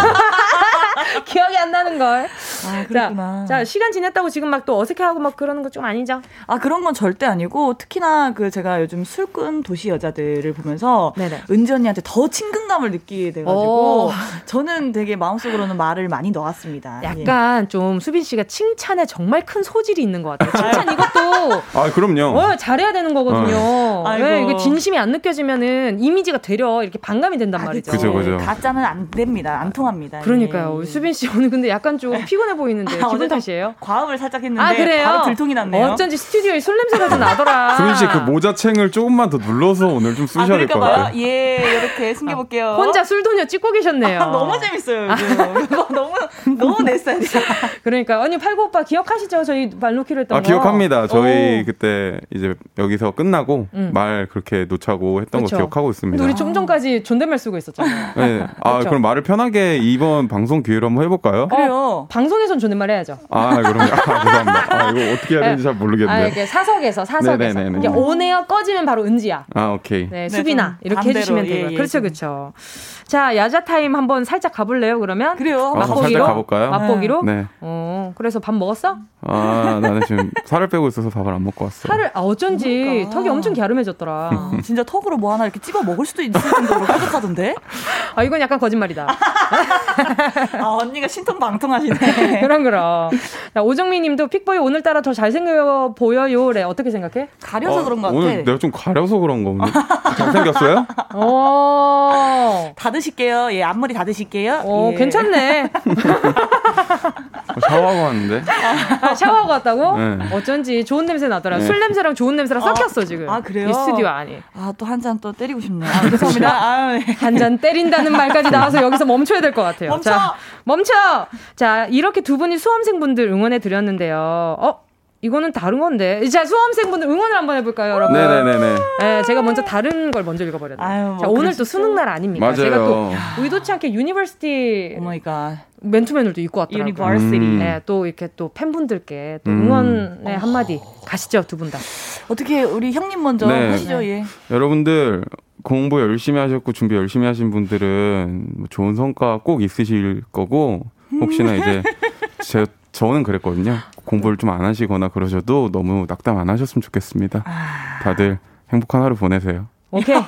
기억이 안 나는 걸. 아 그랬구나. 자, 자, 시간 지났다고 지금 막 또 어색해하고 막 그러는 거 좀 아니죠? 아 그런 건 절대 아니고 특히나 그 제가 요즘 술꾼 도시 여자들을 보면서 네네. 은지 언니한테 더 친근감을 느끼게 돼 가지고 오. 저는 되게 마음속으로는 말을 많이 놓았습니다. 예. 약간 좀 수빈 씨가 칭찬에 정말 큰 소질이 있는 것 같아요. 칭찬 이것도 아 그럼요. 어, 잘해야 되는 거거든요. 아이고. 네, 이게 진심이 안 느껴지면은 이미지가 되려 이렇게 반감이 된단 아, 말이죠. 그죠, 그죠. 가짜는 안 됩니다. 안 통합니다. 그러니까요. 예. 우리 수빈 씨 오늘 근데 약간 좀 피곤해 보이는데 아, 기분 탓이에요? 과음을 살짝 했는데 아 그래요? 바로 들통이 났네요. 어쩐지 스튜디오에 술 냄새가 좀 나더라. 수민 씨그 모자 챙을 조금만 더 눌러서 오늘 좀아 쓰셔야 될 그러니까 것 봐요. 같아요. 예 이렇게 숨겨볼게요. 혼자 술도녀 찍고 계셨네요. 아, 너무 재밌어요. 이거 너무 너무 내 스타일이야. 그러니까 아니 팔구 오빠 기억하시죠? 저희 말 놓기로 했던 아 거. 기억합니다. 저희 오. 그때 이제 여기서 끝나고 음. 말 그렇게 놓자고 했던 그쵸. 거 기억하고 있습니다. 우리 좀 전까지 존댓말 쓰고 있었잖아요. 네. 아. 그럼 말을 편하게 이번 방송 기회로 한번 해볼까요? 그래요. 방송에선 존댓말 해야죠. 아 그럼요. 아, 죄송합니다. 아 이거 어떻게 해야 되는지 잘 아, 모르겠네요. 이렇게 사석에서 사석에서 네네네네. 이게 온에어 꺼지면 바로 은지야. 아 오케이. 네, 네, 수빈아 좀 이렇게 반대로, 해주시면 예, 되고요. 예, 그렇죠, 좀. 그렇죠. 자, 야자 타임 한번 살짝 가볼래요? 그러면 그래요. 아, 맛보기로 살짝 가볼까요? 맛보기로. 네. 어, 그래서 밥 먹었어? 아 나는 지금 살을 빼고 있어서 밥을 안 먹고 왔어요. 살을 아 어쩐지 그러니까. 턱이 엄청 갸름해졌더라. 아, 진짜 턱으로 뭐 하나 이렇게 찝어 먹을 수도 있을 정도로 뾰족하던데? 아 이건 약간 거짓말이다. 아, 언니가 신통방통하시네. 그럼 그럼. 자, 오정미님도 픽보이 오늘따라 더 잘생겨 보여요래. 어떻게 생각해? 가려서 어, 그런 것 같아. 오늘 내가 좀 가려서 그런 거 오늘 잘생겼어요? 어, 다 드실게요. 예, 앞머리 다 드실게요. 어 예. 괜찮네. 어, 샤워하고 왔는데. 아, 샤워하고 왔다고? 네. 어쩐지 좋은 냄새 나더라. 네. 술 냄새랑 좋은 냄새랑 아, 섞였어 지금. 아, 그래요? 이 스튜디오 안이. 아, 또 한 잔 또 때리고 싶네요. 아, 죄송합니다. 아, 네. 한잔 때린다는 말까지 나와서 여기서 멈춰야 될 것 같아요. 멈춰! 자, 멈춰! 자, 이렇게 두 분이 수험생분들 응원해 드렸는데요. 어? 이거는 다른 건데. 자, 수험생분들 응원을 한번 해볼까요, 여러분? 네네네네. 네, 제가 먼저 다른 걸 먼저 읽어버렸네요. 아유, 뭐 자, 오늘. 또 수능 날 아닙니까? 맞아요. 제가 또 의도치 않게 university oh my god. 맨투맨을 또 입고 왔더라고요. university. 음. 네, 또 이렇게 또 팬분들께 또 음. 응원의 한마디 가시죠, 두 분 다. 어떻게 우리 형님 먼저 네. 하시죠, 예. 여러분들 공부 열심히 하셨고 준비 열심히 하신 분들은 뭐 좋은 성과 꼭 있으실 거고 혹시나 이제 제 저는 그랬거든요. 공부를 좀 안 하시거나 그러셔도 너무 낙담 안 하셨으면 좋겠습니다. 다들 행복한 하루 보내세요. 오케이.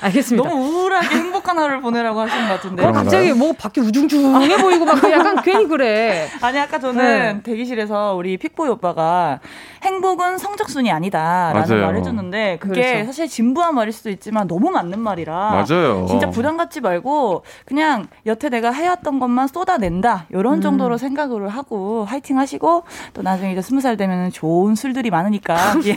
알겠습니다. 너무 우울하게 행복한 하루를 보내라고 하신 것 같은데. 어, 갑자기 뭐 밖에 우중중해 보이고 막 약간 괜히 그래. 아니 아까 저는 네. 대기실에서 우리 픽보이 오빠가 행복은 성적순이 아니다라는. 말을 해줬는데 그게 그렇죠. 사실 진부한 말일 수도 있지만 너무 맞는 말이라 맞아요. 진짜 부담 갖지 말고 그냥 여태 내가 해왔던 것만 쏟아낸다 이런 음. 정도로 생각을 하고 화이팅 하시고 또 나중에 이제 스무 살 되면 좋은 술들이 많으니까 예.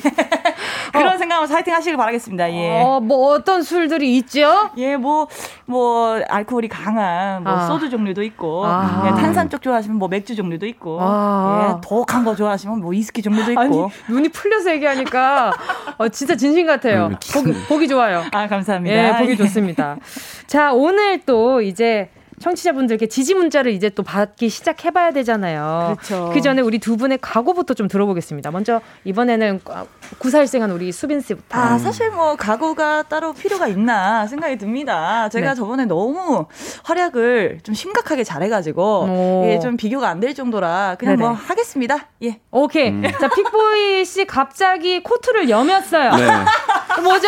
그런 생각하면서 화이팅 하시길 바라겠습니다. 예. 어, 뭐 어떤 술들이 있죠? 예, 뭐, 뭐, 알코올이 강한, 뭐, 아. 소주 종류도 있고, 아. 예, 탄산 쪽 좋아하시면 뭐, 맥주 종류도 있고, 아. 예, 더욱한 거 좋아하시면 뭐, 이스키 종류도 있고. 아니 눈이 풀려서 얘기하니까 어, 진짜 진심 같아요. 음, 보기, 보기 좋아요. 아, 감사합니다. 예, 보기 좋습니다. 자, 오늘 또 이제 청취자분들께 지지 문자를 이제 또 받기 시작해봐야 되잖아요. 그렇죠. 그 전에 우리 두 분의 각오부터 좀 들어보겠습니다. 먼저 이번에는 구사일생한 우리 수빈 씨부터. 아, 사실 뭐, 각오가 따로 필요가 있나 생각이 듭니다. 제가 네. 저번에 너무 활약을 좀 심각하게 잘해가지고, 오. 예, 좀 비교가 안 될 정도라, 그냥 네네. 뭐, 하겠습니다. 예. 오케이. 자, 픽보이 씨 갑자기 코트를 여몄어요. 네. 뭐죠?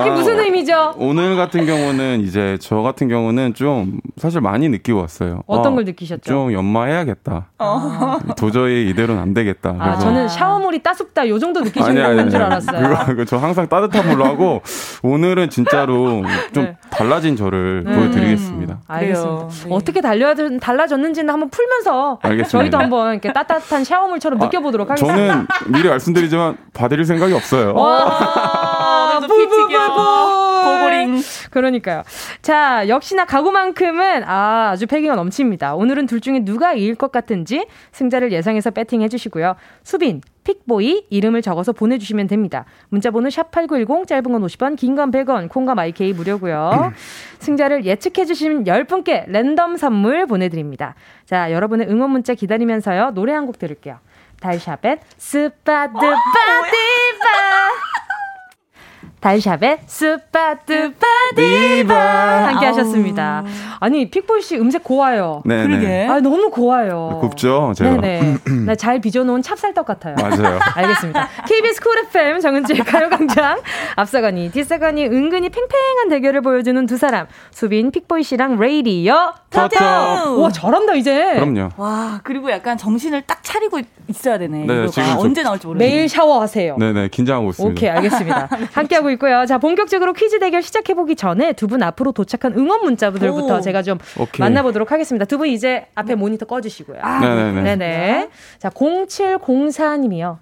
이게 아, 무슨 의미죠? 오늘 같은 경우는 이제 저 같은 경우는 좀 사실 많이 느끼고 왔어요. 어떤 아, 걸 느끼셨죠? 좀 연마해야겠다. 도저히 이대로는 안 되겠다. 아, 그래서 저는 샤워물이 따숩다 요 정도 느끼시는 아니. 알았어요. 그거, 저 항상 따뜻한 물로 하고 오늘은 진짜로 좀 네. 달라진 저를 네. 보여드리겠습니다. 알겠습니다. 그래요. 네. 어떻게 달려, 달라졌는지는 한번 풀면서 알겠습니다. 저희도 한번 이렇게 따뜻한 샤워물처럼 아, 느껴보도록 하겠습니다. 저는 미리 말씀드리지만 봐드릴 생각이 없어요. 와, 오늘도 피튀겨. 고고링. 그러니까요. 자, 역시나 각오만큼은 아, 아주 패기가 넘칩니다. 오늘은 둘 중에 누가 이길 것 같은지 승자를 예상해서 배팅해 주시고요. 수빈, 픽보이 이름을 적어서 보내주시면 됩니다. 문자번호 샵8910 짧은 건 50원, 긴 건 100원, 콩과 마이케이 무료고요. 승자를 예측해 주신 10분께 랜덤 선물 보내드립니다. 자, 여러분의 응원 문자 기다리면서요. 노래 한 곡 들을게요. 달샤벳 스파드바디바 달샤벳 스파드바디바 함께 하셨습니다. 아니 픽보이 씨 음색 고와요. 네네. 그러게. 아 너무 고와요. 곱죠, 제가. 네네. 나 잘 빚어놓은 찹쌀떡 같아요. 맞아요. 알겠습니다. KBS Cool FM 정은지의 가요광장 앞서가니 뒤서가니 은근히 팽팽한 대결을 보여주는 두 사람 수빈 픽보이 씨랑 레이디어 터터. 와 잘한다 이제. 그럼요. 와, 그리고 약간 정신을 딱 차리고 있어야 되네. 네. 지금 저- 언제 나올지 모르겠네. 매일 샤워하세요. 네네, 긴장하고 있습니다. 오케이, 알겠습니다. 함께하고 있고요. 자, 본격적으로 퀴즈 대결 시작해보기 전에 두 분 앞으로 도착한 응원 문자들부터 오. 제가 좀 오케이. 만나보도록 하겠습니다. 두 분 이제 앞에 모니터 꺼주시고요. 네네네. 네네. 자, 0704님이요.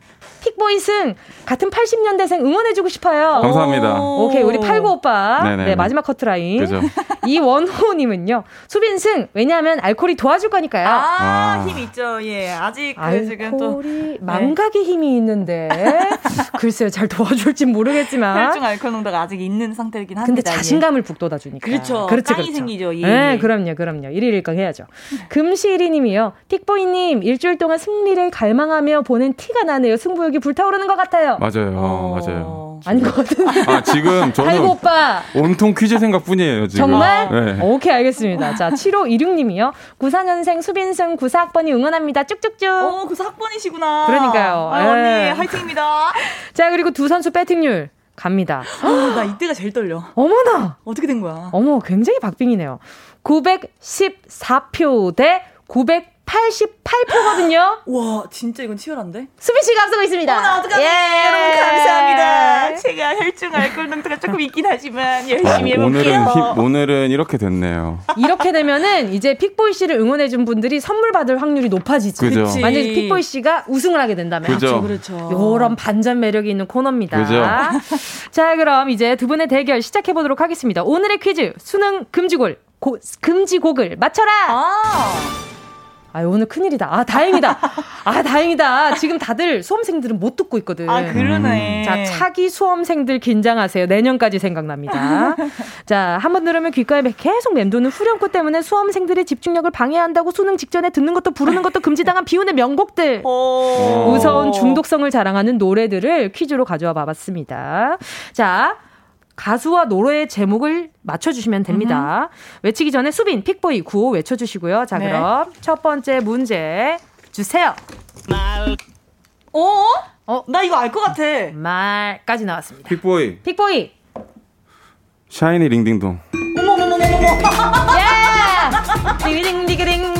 픽보이 승 같은 80년대생 응원해주고 싶어요. 감사합니다. 오케이, 우리 89 오빠. 네네네. 네, 마지막 커트라인. 그죠. 이원호님은요. 수빈 승, 왜냐하면 알코올이 도와줄 거니까요. 아, 아. 힘 있죠. 예. 아직 그 지금 또 알코올이 망각의 힘이 있는데 글쎄요 잘 도와줄진 모르겠지만 혈중 알코올 농도가 아직 있는 상태이긴 합니다. 근데 예. 자신감을 북돋아 주니까 그렇죠. 그렇죠, 그렇죠. 생기죠. 예, 네, 예. 그럼요, 그럼요. 일일일강 해야죠. 금시리님이요. 틱보이님 일주일 동안 승리를 갈망하며 보낸 티가 나네요. 승부욕이 여기 불타오르는 것 같아요. 맞아요, 아, 어... 맞아요. 아닌 것 같은데. 아, 지금 저는 아이고, 오빠. 온통 퀴즈 생각뿐이에요, 지금. 정말? 네. 오케이, 알겠습니다. 자, 7526님이요. 94년생 수빈승 94학번이 응원합니다. 쭉쭉쭉. 어, 오, 94학번이시구나. 그러니까요. 아, 언니, 네. 화이팅입니다. 자, 그리고 두 선수 배팅률. 갑니다. 어, 나 이때가 제일 떨려. 어머나! 어떻게 된 거야? 어머, 굉장히 박빙이네요. 914표 대 900. 88%거든요. 와, 진짜 이건 치열한데? 수빈 씨가 앞서고 있습니다. 어나 어떡하지? 예. 여러분 감사합니다. 제가 혈중 알코올 농도가 조금 있긴 하지만 열심히 해볼게요. 오늘은 힙, 오늘은 이렇게 됐네요. 이렇게 되면은 이제 픽보이 씨를 응원해 준 분들이 선물 받을 확률이 높아지죠. 그죠. 만약에 픽보이 씨가 우승을 하게 된다면. 그죠. 그렇죠. 요런 반전 매력이 있는 코너입니다. 그죠. 자, 그럼 이제 두 분의 대결 시작해 보도록 하겠습니다. 오늘의 퀴즈 수능 금지곡 고, 금지곡을 맞춰라. 아. 아, 오늘 큰일이다. 아, 다행이다. 아, 다행이다. 지금 다들 수험생들은 못 듣고 있거든. 아 그러네. 자, 차기 수험생들 긴장하세요. 내년까지 생각납니다. 자, 한 번 들으면 귓가에 계속 맴도는 후렴구 때문에 수험생들의 집중력을 방해한다고 수능 직전에 듣는 것도 부르는 것도 금지당한 비운의 명곡들. 오. 무서운 중독성을 자랑하는 노래들을 퀴즈로 가져와 봐봤습니다. 자, 가수와 노래의 제목을 맞춰주시면 됩니다. 외치기 전에 수빈, 픽보이, 구호 외쳐주시고요. 자, 네. 그럼 첫 번째 문제 주세요. 어? 어? 나 이거 알 것 같아. 말까지 나왔습니다. 픽보이, 픽보이, 샤이니 링딩동. 어머머머머머. 예! 딩딩디기딩딩딩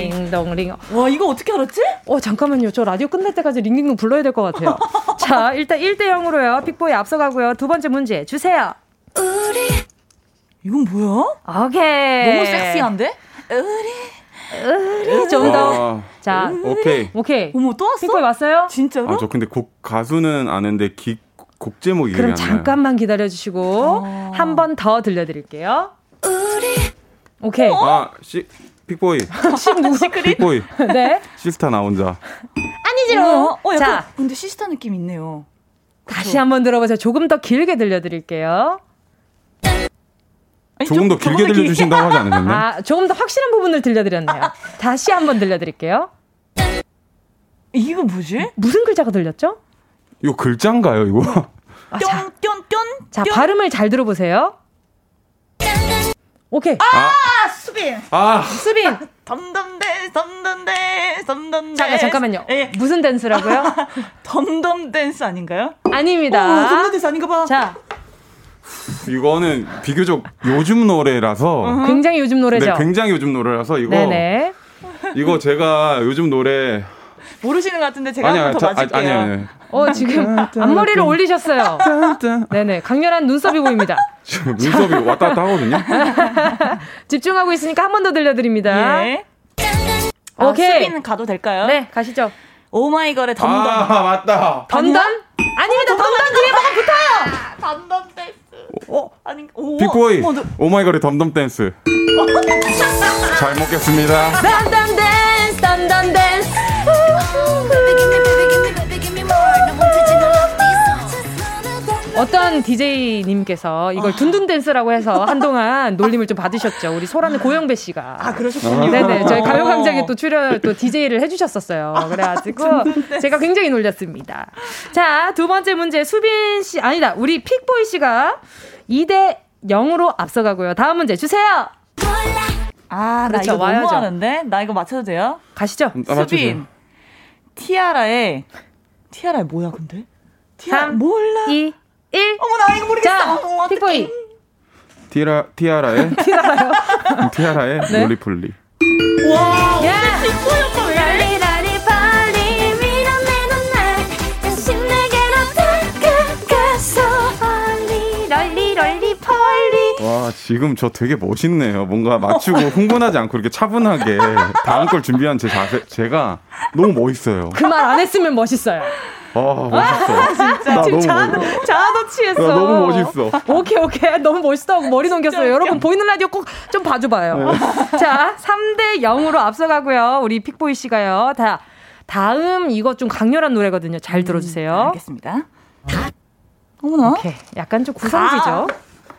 링딩동 링. 와 이거 어떻게 알았지? 어 잠깐만요. 저 라디오 끝날 때까지 링딩동 불러야 될 것 같아요. 자, 일단 1대 0으로요. 픽보이 앞서가고요. 두 번째 문제 주세요. 이건 뭐야? 오케이. 너무 섹시한데? 우리 으리 좀 더. 아, 자, 오케이. 오케이. 어머 또 왔어? 픽보이 왔어요? 진짜로? 아, 저 근데 곡 가수는 아는데 기, 곡 제목이 그럼 안 나요. 잠깐만 기다려 주시고 한 번 더 들려드릴게요. 오케이. 아, 시, 픽보이. 신 누구? 픽보이. 네. 시스타 나 혼자. 아니지롱. 어, 어, 자, 근데 시스타 느낌 있네요. 다시 한번 들어보세요. 조금 더 길게 들려드릴게요. 아니, 조금 더 좀- 길게 조금 더 들려주신다고 하지 않으셨나요? 아, 조금 더 확실한 부분을 들려드렸네요. 다시 한번 들려드릴게요. 이거 뭐지? 무슨 글자가 들렸죠? 이거 글자인가요, 이거? 아, 자, 뚠 뚠 뚠. 자, 발음을 잘 들어보세요. 오케이. 아, 아, 수빈. 아, 수빈. 덤덤댄스, 덤덤댄스, 덤덤댄스. 잠깐, 잠깐만요. 예, 무슨 댄스라고요? 덤덤댄스 아닌가요? 아닙니다. 어, 덤덤댄스 아닌가 봐. 자, 이거는 비교적 요즘 노래라서. 굉장히 요즘 노래죠? 네, 굉장히 요즘 노래라서 이거 네네. 이거 제가 요즘 노래 모르시는 것 같은데 제가 아니야, 한번더 맞을게요. 아니 아니. 어, 지금 앞머리를 올리셨어요. 네네. 강렬한 눈썹이 보입니다. 지금 눈썹이 왔다 갔다 하거든요. 집중하고 있으니까 한 번 더 들려드립니다. 예. 오케이. 아, 수빈 가도 될까요? 네, 가시죠. 오마이걸의 덤덤. 아, 맞다. 던던? 아닙니다. 던던 뒤에 뭐가 붙어요. 덤덤댄스. 어, 아니, 오. 픽보이 어, 너- 오마이걸의 던던 댄스. 잘 먹겠습니다. 던던 댄스, 던던 댄스. 어떤 DJ님께서 이걸 둔둔 댄스라고 해서 한동안 놀림을 좀 받으셨죠. 우리 소라는 고영배 씨가. 아, 그러셨군요. 네네. 저희 어. 가요광장에 또 출연, 또 DJ를 해주셨었어요. 그래가지고 제가 굉장히 놀렸습니다. 자, 두 번째 문제. 수빈 씨, 아니다. 우리 픽보이 씨가 2대 0으로 앞서가고요. 다음 문제 주세요. 아, 나 그렇죠, 이거 와야죠. 너무 하는데? 나 이거 맞춰도 돼요? 가시죠. 아. 수빈. 티아라의, 티아라의 뭐야, 근데? 티아라, 삼, 몰라. 2, 1. 어머, 나 이거 모르겠어. 어떡해. 픽보이. 티라 티아라의 티라요? 티아라의 네. 롤리폴리. 와, 야! 픽보이 오빠 왜 지금 저 되게 멋있네요. 뭔가 맞추고 흥분하지 않고 이렇게 차분하게 다음 걸 준비한 제 자세 제가 너무 멋있어요. 그 말 안 했으면 멋있어요. 아 멋있어. 진짜 나 지금 너무 자아도. 자아도 취했어. 나 너무 멋있어. 오케이, 오케이. 너무 멋있다 하고 머리 넘겼어요. 여러분, 보이는 라디오 꼭 좀 봐줘봐요. 네. 자, 3대 0으로 앞서가고요. 우리 픽보이 씨가요. 다, 다음 이거 좀 강렬한 노래거든요. 잘 들어주세요. 알겠습니다. 어머나. 오케이. 약간 좀 구성지죠.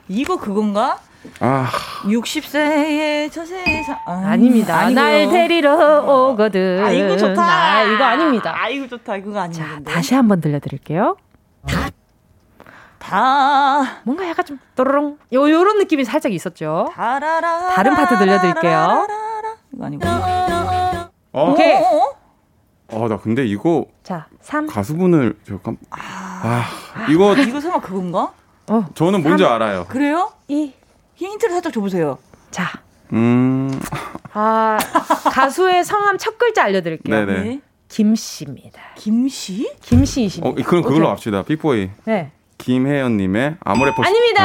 이거 그건가? 아 60세의 저 세상. 아, 아닙니다. 아니고요. 날 데리러 오거든. 아, 이거 좋다. 아, 이거 아닙니다. 아, 이거 좋다. 이거 아닌데. 다시 한번 들려드릴게요. 다. 뭔가 약간 좀 또르릉 요 요런 느낌이 살짝 있었죠. 다라라. 다른 파트 들려드릴게요. 이거 아니고. 어? 오케이. 어? 아, 나 근데 이거 자, 3. 가수분을 잠깐 아 이거 이거 설마 그건가? 어. 저는 뭔지 알아요. 그래요? 2. 힌트를 살짝 줘보세요. 자. 음 아, 가수의 성함 첫 글자 알려드릴게요. 네네. 네. 김씨입니다. 김씨? 김씨이십니다. 어 그럼 그걸로 오케이. 합시다. 빅보이 네. 김혜연님의 아모레퍼스. 아닙니다.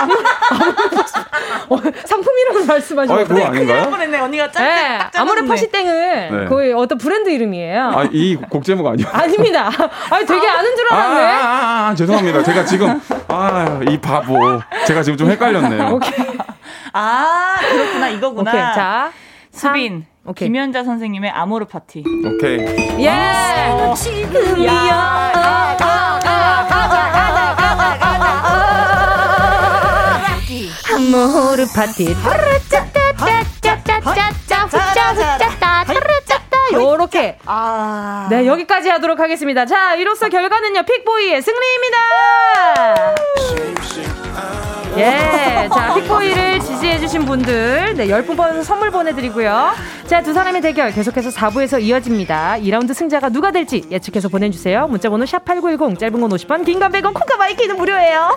어, 상품 이름을 말씀하시면 아, 그거 아닌가요? 한번 했네. 언니가 짝, 네, 딱 아모레. 퍼시땡은 네. 거의 어떤 브랜드 이름이에요. 아, 이 곡 제목 아니요? 아닙니다. 아니, 되게 아는 줄 아, 알았네. 아, 아, 아, 죄송합니다. 제가 지금 아, 이 바보. 제가 지금 좀 헷갈렸네요. 오케이. 아, 그렇구나. 이거구나. 오케이. 자, 수빈. 오케이. 김연자 선생님의 아모르 파티. 오케이. 예! 지금이야 모르 파티. 짜짜짜짜짜짜 후짜 후짜따 따르짜따 요렇게. 아. 네, 여기까지 하도록 하겠습니다. 자, 이로써 결과는요, 픽보이의 승리입니다! 예, 자, 픽보이를 지지해주신 분들, 네, 10분 뽑아서 선물 보내드리고요. 자, 두 사람의 대결 계속해서 4부에서 이어집니다. 2라운드 승자가 누가 될지 예측해서 보내주세요. 문자번호 샵8910, 짧은 건 50원, 긴 건 100원, 콩과 마이키는 무료예요.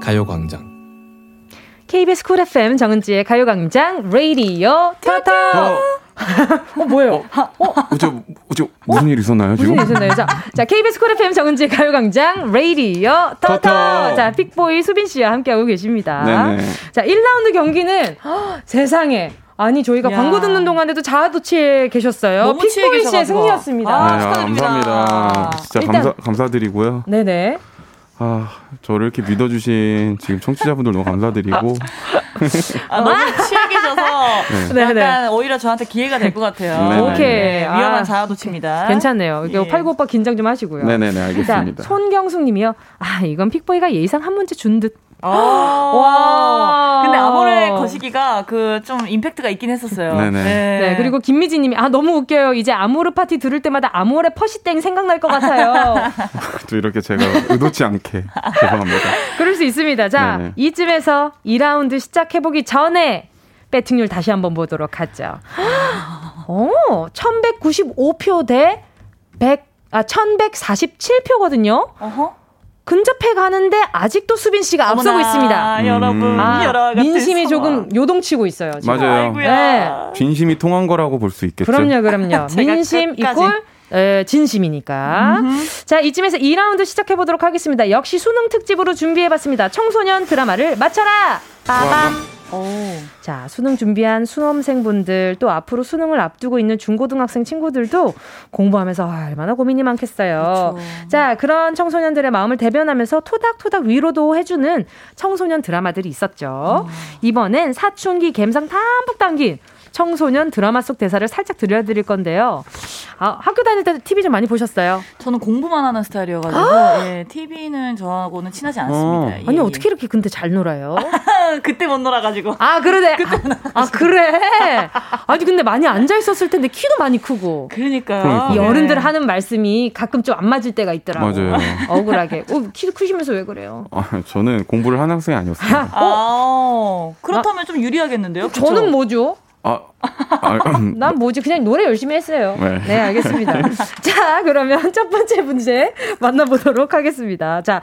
가요광장. KBS 쿨 FM 정은지의 가요광장 라디오 터터. 어, 뭐예요? 어, 어제 어제 무슨 일 있었나요 지금? 무슨 일 있었나요? 자, 자, KBS 쿨 FM 정은지의 가요광장 라디오 터터. 자, 픽보이 수빈 씨와 함께하고 계십니다. 네네. 자, 1라운드 경기는 헉, 세상에. 아니 저희가 야. 광고 듣는 동안에도 자아도취해 계셨어요. 픽보이 씨의. 승리였습니다. 아, 네, 아, 축하드립니다. 감사합니다. 진짜 일단- 감사 감사드리고요. 네네. 아 저를 이렇게 믿어주신 지금 청취자분들 너무 감사드리고 아, 너무 취해 계셔서 네, 약간 네. 오히려 저한테 기회가 될 것 같아요. 네, 네. 오케이. 네, 위험한 아, 자아도취입니다. 괜찮네요. 이게 예. 팔구 오빠 긴장 좀 하시고요. 네네네 자, 알겠습니다. 손경숙 님이요. 아, 이건 픽보이가 예상 한 문제 준 듯. 와. 와. 근데 아모레 거시기가 그 좀 임팩트가 있긴 했었어요. 네네. 네, 그리고 김미지 님이, 아, 너무 웃겨요. 이제 아모르 파티 들을 때마다 아모레 퍼시땡 생각날 것 같아요. 또 이렇게 제가 의도치 않게 죄송합니다. 그럴 수 있습니다. 자, 네네. 이쯤에서 2라운드 시작해 보기 전에 배팅률 다시 한번 보도록 하죠. 오, 1195표 대 100, 아, 1147표거든요. 어허. 근접해 가는데 아직도 수빈 씨가 앞서고 어머나, 있습니다. 여러분, 아, 여러 같은 민심이. 조금 요동치고 있어요. 지금. 맞아요. 아이고야. 네. 진심이 통한 거라고 볼 수 있겠죠. 그럼요, 그럼요. 민심 끝까지. 이꼴 에, 진심이니까. 자, 이쯤에서 2라운드 시작해 보도록 하겠습니다. 역시 수능 특집으로 준비해 봤습니다. 청소년 드라마를 맞춰라. 빠밤. 자, 수능 준비한 수험생분들 또 앞으로 수능을 앞두고 있는 중고등학생 친구들도 공부하면서 아, 얼마나 고민이 많겠어요. 자, 그런 청소년들의 마음을 대변하면서 토닥토닥 위로도 해주는 청소년 드라마들이 있었죠. 이번엔 사춘기 갬상 담뿍 담긴 청소년 드라마 속 대사를 살짝 들려드릴 건데요. 아, 학교 다닐 때 TV 좀 많이 보셨어요? 저는 공부만 하는 스타일이어가지고 예, TV는 저하고는 친하지 않습니다. 어. 예, 아니, 예. 어떻게 이렇게 근데 잘 놀아요? 그때 못 놀아가지고. 아, 그러네. 아, 아, 그래. 아니, 근데 많이 앉아 있었을 텐데 키도 많이 크고. 그러니까요. 그러니까. 이 네. 어른들 하는 말씀이 가끔 좀 안 맞을 때가 있더라고. 맞아요. 억울하게. 어, 키도 크시면서 왜 그래요? 아, 저는 공부를 하는 학생이 아니었어요. 아, 그렇다면 좀 유리하겠는데요? 그쵸? 저는 뭐죠? 아, 아, 음, 난 뭐지? 그냥 노래 열심히 했어요. 네. 네, 알겠습니다. 자, 그러면 첫 번째 문제 만나보도록 하겠습니다. 자,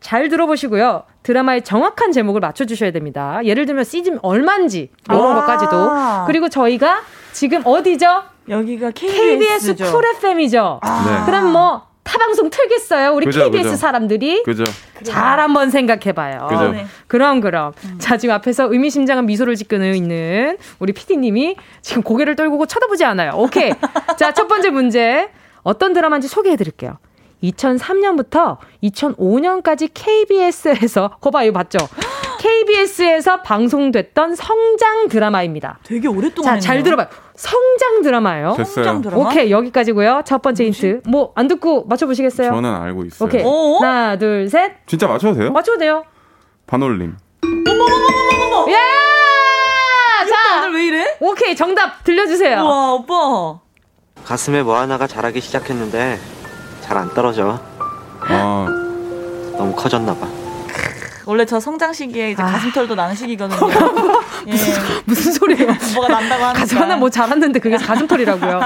잘 들어보시고요. 드라마의 정확한 제목을 맞춰주셔야 됩니다. 예를 들면 시즌 얼마인지 이런 아. 것까지도. 그리고 저희가 지금 어디죠? 여기가 KBS. 쿨 FM이죠. 네. 그럼 뭐 타방송 틀겠어요. 우리 그죠, KBS 그죠. 사람들이 그죠. 잘 한번 생각해봐요. 그죠. 네. 그럼 그럼. 음. 자 지금 앞에서 의미심장한 미소를 짓고 있는 우리 PD님이 지금 고개를 떨구고 쳐다보지 않아요. 오케이. 자 첫 번째 문제 어떤 드라마인지 소개해드릴게요. 2003년부터 2005년까지 KBS에서 거봐 이거 봤죠? KBS에서 방송됐던 성장 드라마입니다. 되게 오랫동안 자 잘. 들어봐요. 성장 드라마예요. 됐어요. 성장 드라마? 오케이 여기까지고요. 첫 번째 힌트. 뭐 안 듣고 맞춰 보시겠어요? 저는 알고 있어요. 오케이. 어? 하나 둘 셋. 진짜 맞춰도 돼요? 맞춰도 돼요. 반올림. 예! 자 오늘 왜 이래? 오케이 정답 들려 주세요. 우와 오빠. 가슴에 뭐 하나가 자라기 시작했는데 잘 안 떨어져. 아, 너무 커졌나 봐. 원래 저 성장 시기에 이제 아. 가슴털도 나는 시기거든요. 예. 무슨 소리예요? 뭐가 난다고 하니까. 가슴 하나 뭐 잘았는데 그게 가슴털이라고요.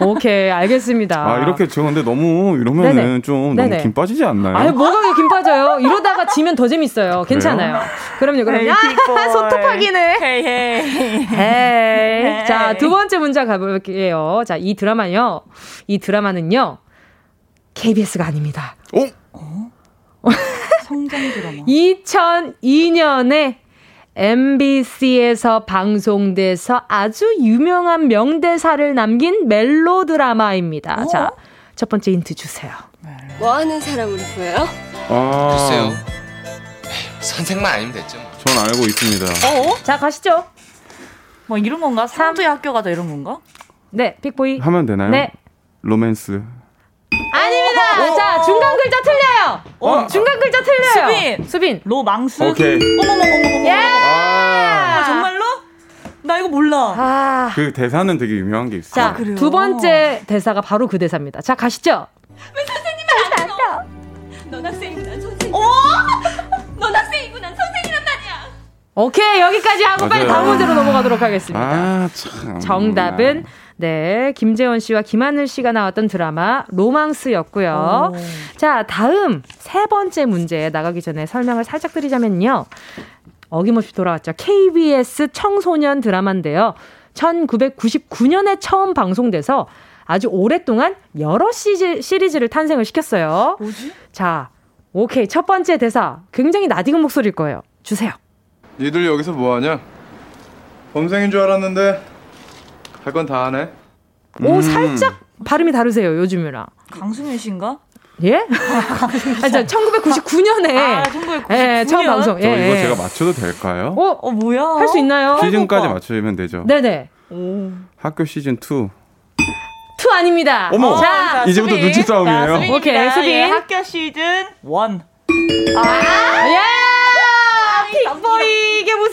오케이 알겠습니다. 아, 이렇게 저 근데 너무 이러면은 네네. 좀 네네. 너무 김 빠지지 않나요? 아니 뭐가 김 빠져요? 이러다가 지면 더 재밌어요. 괜찮아요. 그럼요, 그럼요. 아, 손톱하기네. 헤이 헤이. 헤이. 자, 두 번째 문제 가볼게요. 자, 이 드라마요. 이 드라마는요. KBS가 아닙니다. 어? 성장 드라마. 2002년에 MBC에서 방송돼서 아주 유명한 명대사를 남긴 멜로 드라마입니다. 자, 첫 번째 힌트 주세요. 뭐 하는 사람으로 보여요? 아, 글쎄요. 선생만 아니면 됐죠. 뭐. 전 알고 있습니다. 어? 자, 가시죠. 뭐 이런 건가? 삼두의 학교 가다 이런 건가? 네, 픽보이. 하면 되나요? 네. 로맨스. 아닙니다. 자, 중간 글자 틀려요. 어? 중간 글자 틀려요. 수빈. 수빈. 로망스. 오케이. 어머머머머머. 예! 아, 정말로? 나 이거 몰라. 아. 그 대사는 되게 유명한 게 있어요. 자, 그래요? 두 번째 대사가 바로 그 대사입니다. 자, 가시죠. 넌 학생이고 난 선생님. 어? 넌 학생이고 난 선생이란 오케이 여기까지 하고 빨리 맞아요. 다음 문제로 넘어가도록 하겠습니다. 아, 참. 정답은 네 김재원 씨와 김하늘 씨가 나왔던 드라마 로망스였고요. 자 다음 세 번째 문제 나가기 전에 설명을 살짝 드리자면요. 어김없이 돌아왔죠. KBS 청소년 드라마인데요. 1999년에 처음 방송돼서 아주 오랫동안 여러 시리, 시리즈를 탄생을 시켰어요. 뭐지? 자, 오케이. 첫 번째 대사. 굉장히 낯익은 목소리일 거예요. 주세요. 니들 여기서 뭐하냐? 범생인 줄 알았는데 할 건 다 하네. 오, 살짝 발음이 다르세요. 요즘이랑. 강수민 씨인가? 예? 아, 저 1999년에. 아, 1999 예, 처음 년? 방송. 저 예, 이거 예. 제가 맞춰도 될까요? 어, 어, 뭐야? 할 수 있나요? 시즌까지 맞추면 되죠. 네네. 학교 시즌 2. two 아닙니다. 어머, 자, 이제부터 수빈. 눈치 싸움이에요. 자. 오케이, 수빈. 예, 학교 시즌 1. 아, 예!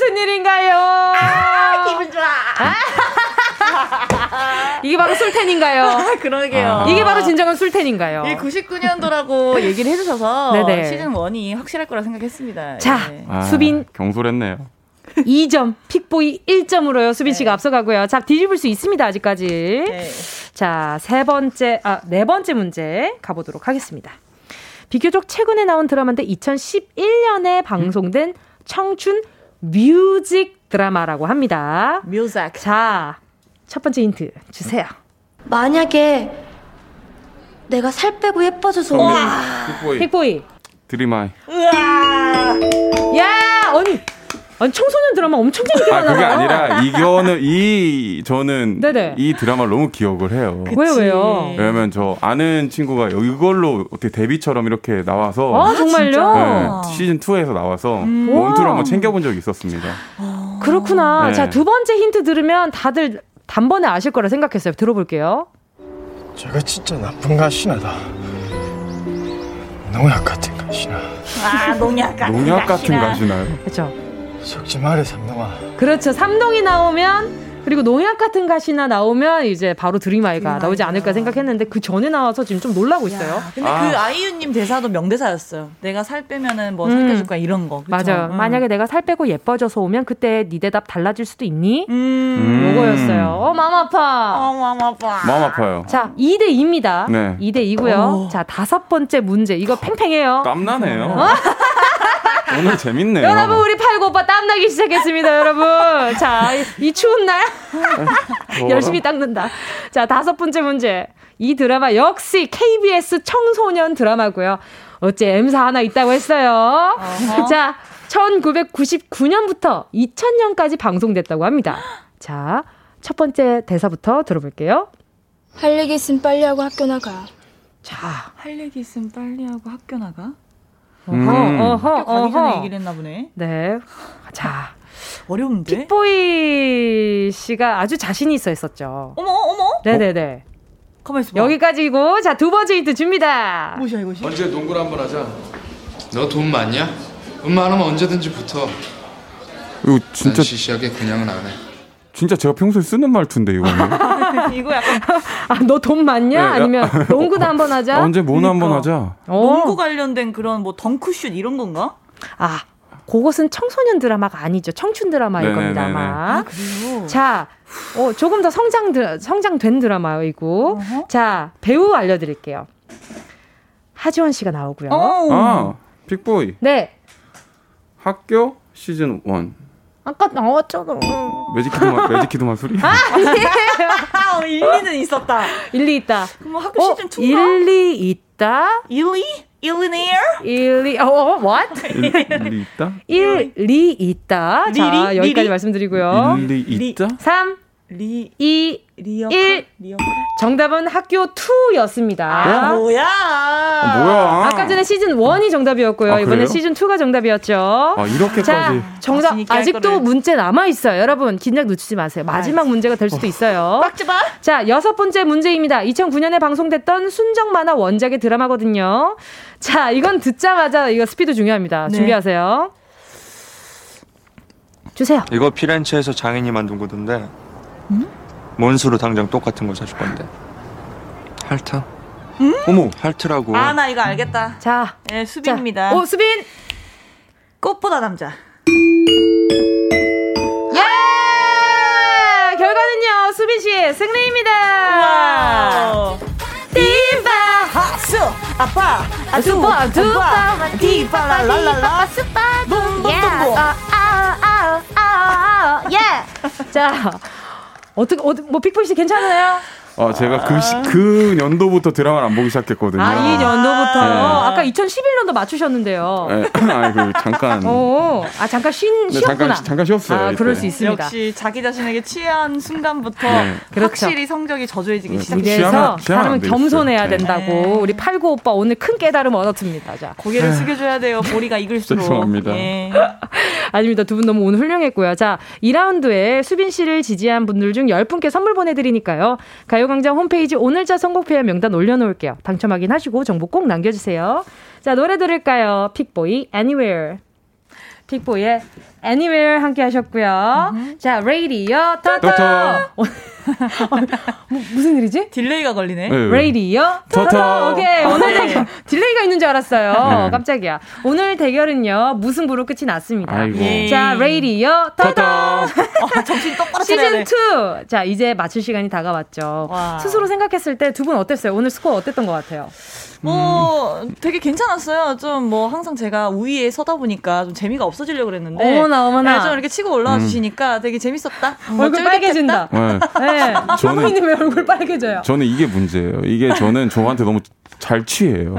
무슨 일인가요? 아, 기분 좋아. 이게 바로 술텐인가요? 아, 그러게요. 이게 바로 진정한 술텐인가요? 이 99년도라고 얘기를 해주셔서 네네. 시즌 1이 확실할 거라 생각했습니다. 자, 예. 아, 수빈 경솔했네요. 2점, 픽보이 1점으로요. 수빈 씨가 앞서가고요. 자, 뒤집을 수 있습니다, 아직까지. 네. 자, 세 번째, 아, 네 번째 문제 가보도록 하겠습니다. 비교적 최근에 나온 드라마인데 2011년에 방송된 청춘 뮤직 드라마라고 합니다. 뮤직. 자, 첫 번째 힌트 주세요. 만약에 내가 살 빼고 예뻐져서 오면 픽보이. 픽보이. 드림아이. 야, 아니, 아니 청소년 드라마 엄청 재밌게 아, 나와요. 그게 아니라 이거는 이 저는 네네. 이 드라마를 너무 기억을 해요. 왜요, 왜요? 왜냐면 저 아는 친구가 이걸로 어떻게 데뷔처럼 이렇게 나와서 아, 정말요? 네, 시즌 2에서 나와서 음. 원투를. 한번 챙겨본 적이 있었습니다. 그렇구나. 네. 자, 두 번째 힌트 들으면 다들 단번에 아실 거라 생각했어요. 들어볼게요. 제가 진짜 나쁜 가시나다. 농약 같은 가시나. 아, 농약 같은 농약 같은 가시나요? 그렇죠. 속지 말해 삼동아. 그렇죠. 삼동이 나오면 그리고 농약 같은 가시나 나오면 이제 바로 드림아이가 나오지 않을까 생각했는데 그 전에 나와서 지금 좀 놀라고 있어요. 근데 그 아이유님 대사도 명대사였어요. 내가 살 빼면은 뭐 음. 살펴줄 거야 이런 거. 그쵸? 맞아요. 음. 만약에 내가 살 빼고 예뻐져서 오면 그때 네 대답 달라질 수도 있니? 음. 요거였어요. 어, 마음 아파. 어, 마음 아파. 마음 아파요. 자, 2대 2입니다. 네. 2대 2고요. 자, 다섯 번째 문제. 이거 팽팽해요. 땀나네요. 어? 오늘 재밌네요. 여러분 우리 팔고 오빠 땀 나기 시작했습니다 여러분 자 이 추운 날. 열심히 닦는다 자 다섯 번째 문제 이 드라마 역시 KBS 청소년 드라마고요 어째 M사 하나 있다고 했어요 자 1999년부터 2000년까지 방송됐다고 합니다 자 첫 번째 대사부터 들어볼게요 할 얘기 있으면 빨리 하고 학교 나가. 자 할 얘기 있으면 빨리 하고 학교 나가. 음. 어허 가기 전에 어허 얘기를 했나 보네. 네. 자, 어려운데. 픽보이 씨가 아주 자신이 있어 했었죠. 어머 어머. 네네네. 가만 있어봐. 여기까지고 자 두 번째 힌트 줍니다. 뭐야 이것이? 언제 농구를 한번 하자. 너 돈 많냐? 돈 많으면 언제든지 붙어. 이거 진짜 난 시시하게 그냥은 안 해. 진짜 제가 평소에 쓰는 말투인데 이거는. 이거 약간 아, 너 돈 많냐? 네, 야. 아니면 농구도 한번 하자? 언제 모노 한번 하자. 어. 농구 관련된 그런 뭐 덩크슛 이런 건가? 아, 그것은 청소년 드라마가 아니죠. 청춘 드라마일 네네네네. 겁니다, 아마. 아, 그래요? 자, 어, 조금 더 성장, 드, 성장된 드라마이고. 자, 배우 알려드릴게요. 하지원 씨가 나오고요. 어. 아, 픽보이. 네. 학교 시즌 1. 아까 나왔잖아. 매직키드 마 매직키드 마수리? 아, 아니에요. 아, 일리는 있었다. 일리 있다. 그럼 학교 어, 시즌 2인가? 일리 있다. 일리? 일리네어? 일리, 어, 어, what? 일리 있다? 일리 있다. 자, 리리? 여기까지 리리? 말씀드리고요. 일리 있다? 3, 리 2, 리어 1. 리어 정답은 학교 2였습니다. 아, 뭐야? 아, 뭐야? 아까 전에 시즌 1이 정답이었고요. 아, 이번에? 시즌 2가 정답이었죠. 아, 이렇게까지. 자, 정답 아직도. 문제 남아 있어요. 여러분 긴장 놓치지 마세요. 마지막 문제가 될 수도 있어요. 빡지 마. 자, 여섯 번째 문제입니다. 2009년에 방송됐던 순정 만화 원작의 드라마거든요. 자, 이건 듣자마자 이거 스피드 중요합니다. 네. 준비하세요. 주세요. 이거 피렌체에서 장인이 만든 거던데. 몬수로 당장 똑같은 거 사줄 건데. 할트? 어머, 할트라고. 아, 나 이거 알겠다. 자, 네, 수빈입니다. 오, 수빈. 꽃보다 남자. 예! 결과는요, 수빈 씨의 승리입니다. 와우. 디바 하수 아빠 두바 두바 디바 랄랄랄라 수바 붐붐붐붐 아아 아 아 예. 자 어떻게 어떻게 뭐 픽보이 씨 괜찮아요? 어, 제가 그, 시, 그 년도부터 드라마를 안 보기 시작했거든요. 아이 년도부터 네. 아까 2011년도 맞추셨는데요. 네, 아니, 그, 잠깐. 오, 아 잠깐 쉰 네, 쉬었구나. 잠깐, 잠깐 쉬었어요. 아, 이때. 그럴 수 있습니다. 역시 자기 자신에게 취한 순간부터 네. 그렇죠. 확실히 성적이 저조해지기 네, 취하면 사람은. 겸손해야 네. 된다고 우리 팔구 오빠 오늘 큰 깨달음 얻었습니다. 자 고개를 숙여줘야 돼요. 보리가 익을수록. 죄송합니다. 예. 아닙니다. 두 분 너무 오늘 훌륭했고요. 자, 2라운드에 수빈 씨를 지지한 분들 중 10분께 선물 보내드리니까요. 가요 광장 홈페이지 오늘자 선곡표에 명단 올려놓을게요. 당첨 확인하시고 정보 꼭 남겨주세요. 자, 노래 들을까요? 픽보이 Anywhere. 픽보이의 Anywhere 함께 하셨고요. 자, 레이디어 터터. 터터. 뭐, 무슨 일이지? 딜레이가 걸리네. 네. 레이디어 터터. 터터. 오케이. 오늘 네. 대결 딜레이가 있는 줄 알았어요. 네. 깜짝이야. 오늘 대결은요. 무승부로 끝이 났습니다. 아이고. 예. 자, 레이디어 터터. 터터. 어, 정신 똑바로 시즌 돼. 2. 자, 이제 맞출 시간이 다가왔죠. 와. 스스로 생각했을 때 두 분 어땠어요? 오늘 스코어 어땠던 것 같아요? 뭐 되게 괜찮았어요. 좀 뭐 항상 제가 우위에 서다 보니까 좀 재미가 없어지려고 그랬는데 어머나, 어머나. 네, 좀 이렇게 치고 올라와 주시니까 되게 재밌었다. 뭐 얼굴. 빨개진다. 네. 네. 조부모님 왜 얼굴 빨개져요? 저는 이게 문제예요. 이게 저는 저한테 너무 잘 취해요.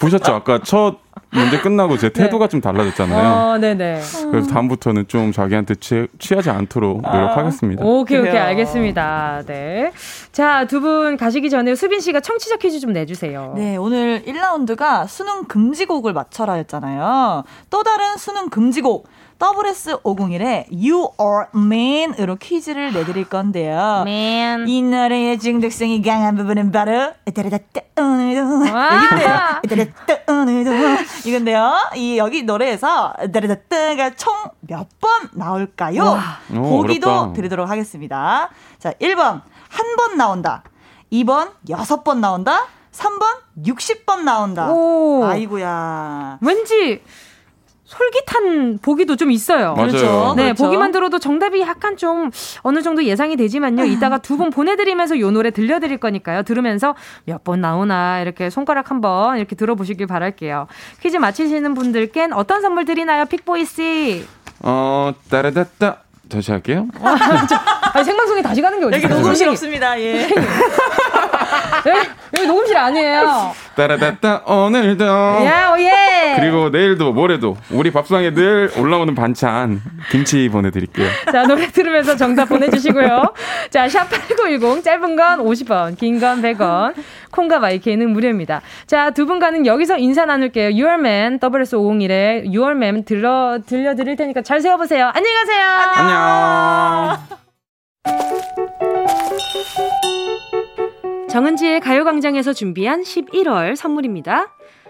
보셨죠? 아까 첫 문제 끝나고 제 태도가 좀 달라졌잖아요. 네. 어, 네네. 그래서 다음부터는 좀 자기한테 취, 취하지 않도록 노력하겠습니다. 오케이, 오케이, 그래요. 알겠습니다. 네. 자, 두 분 가시기 전에 수빈 씨가 청취자 퀴즈 좀 내주세요. 네, 오늘 1라운드가 수능 금지곡을 맞춰라 했잖아요. 또 다른 수능 금지곡. WS501의 You Are Man으로 퀴즈를 내드릴 건데요. Man. 이 노래의 중독성이 강한 부분은 바로 따라다따 오늘도 와. 여기인데요. 오늘도 이건데요. 이 여기 노래에서 따라다따가 총 몇 번 나올까요? 오, 보기도 어렵다. 드리도록 하겠습니다. 자, 1번 한 번 나온다. 2번 여섯 번 나온다. 3번 60번 나온다. 오. 아이고야. 왠지 솔깃한 보기도 좀 있어요. 맞아요. 그렇죠. 네, 그렇죠. 보기만 들어도 정답이 약간 좀 어느 정도 예상이 되지만요. 이따가 두 분 보내드리면서 요 노래 들려드릴 거니까요. 들으면서 몇 번 나오나 이렇게 손가락 한번 이렇게 들어보시길 바랄게요. 퀴즈 맞히시는 분들께는 어떤 선물 드리나요, 픽보이 씨? 어, 따라다따. 다시 할게요. 아니, 생방송에 다시 가는 게 어디 여기? 녹음실 없습니다. 예. 여기, 여기 녹음실 아니에요. 따라다따 오늘도. 야, 오예. 그리고 내일도 모레도 우리 밥상에 늘 올라오는 반찬 김치 보내드릴게요. 자, 노래 들으면서 정답 보내주시고요. 자, 샵 8910, 짧은 건 50원, 긴 건 100원, 콩과 마이크는 무료입니다. 자, 두 분과는 여기서 인사 나눌게요. 유얼맨, WS501의 유얼맨 들려, 들려드릴 테니까 잘 세워보세요. 안녕히 가세요. 안녕. 정은지의 가요광장에서 준비한 11월 선물입니다.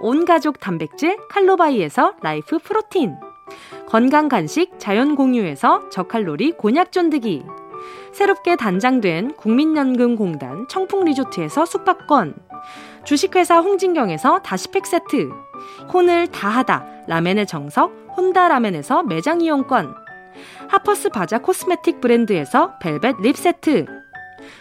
온가족 단백질 칼로바이에서 라이프 프로틴. 건강 간식 자연 공유에서 저칼로리 곤약 쫀득이. 새롭게 단장된 국민연금공단 청풍 리조트에서 숙박권. 주식회사 홍진경에서 다시팩 세트. 혼을 다하다 라멘의 정석 혼다 라멘에서 매장 이용권. Harper's BAZAAR 코스메틱 브랜드에서 벨벳 lip 세트.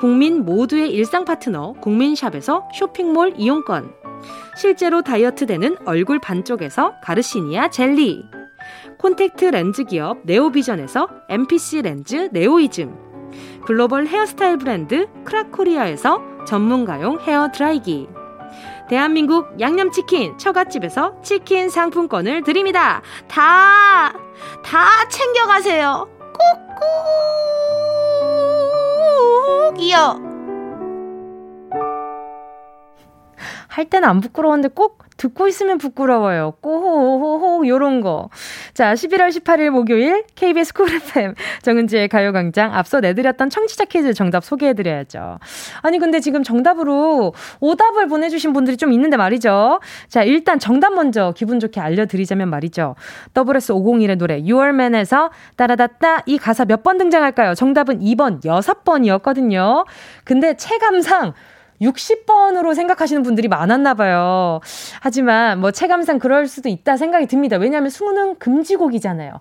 국민 모두의 일상 파트너 국민샵에서 쇼핑몰 이용권. 실제로 다이어트 되는 얼굴 반쪽에서 가르시니아 젤리. 콘택트 렌즈 기업 네오비전에서 MPC 렌즈 네오이즘. 글로벌 헤어스타일 브랜드 크라코리아에서 전문가용 헤어 드라이기. 대한민국 양념치킨 처갓집에서 치킨 상품권을 드립니다. 다, 다 챙겨가세요. 꼭꼭 이요. 할 때는 안 부끄러운데 꼭 듣고 있으면 부끄러워요. 꼬호호호 요런 거. 자, 11월 18일 목요일 KBS Cool FM 정은지의 가요광장 앞서 내드렸던 청취자 퀴즈 정답 소개해드려야죠. 아니 근데 지금 정답으로 오답을 보내주신 분들이 좀 있는데 말이죠. 자, 일단 정답 먼저 기분 좋게 알려드리자면 말이죠. SS501의 노래 U R Man에서 따라다따 이 가사 몇 번 등장할까요? 정답은 2번 6번이었거든요. 근데 체감상 60번으로 생각하시는 분들이 많았나 봐요. 하지만 뭐 체감상 그럴 수도 있다 생각이 듭니다. 왜냐하면 수능 금지곡이잖아요.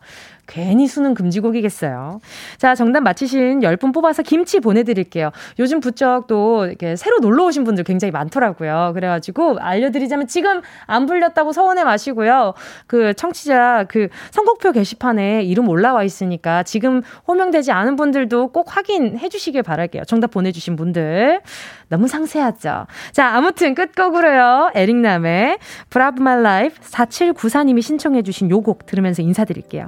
괜히 수능 금지곡이겠어요. 자, 정답 맞히신 10분 뽑아서 김치 보내드릴게요. 요즘 부쩍 또 이렇게 새로 놀러 오신 분들 굉장히 많더라고요. 그래가지고 알려드리자면 지금 안 불렸다고 서운해 마시고요. 그 청취자 그 선곡표 게시판에 이름 올라와 있으니까 지금 호명되지 않은 분들도 꼭 확인해 주시길 바랄게요. 정답 보내주신 분들. 너무 상세하죠? 자, 아무튼 끝곡으로요. 에릭남의 Bravo, My Life 4794님이 신청해 주신 요 곡 들으면서 인사드릴게요.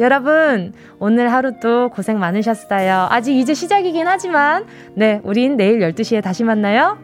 여러분, 오늘 하루도 고생 많으셨어요. 아직 이제 시작이긴 하지만, 네, 우린 내일 12시에 다시 만나요.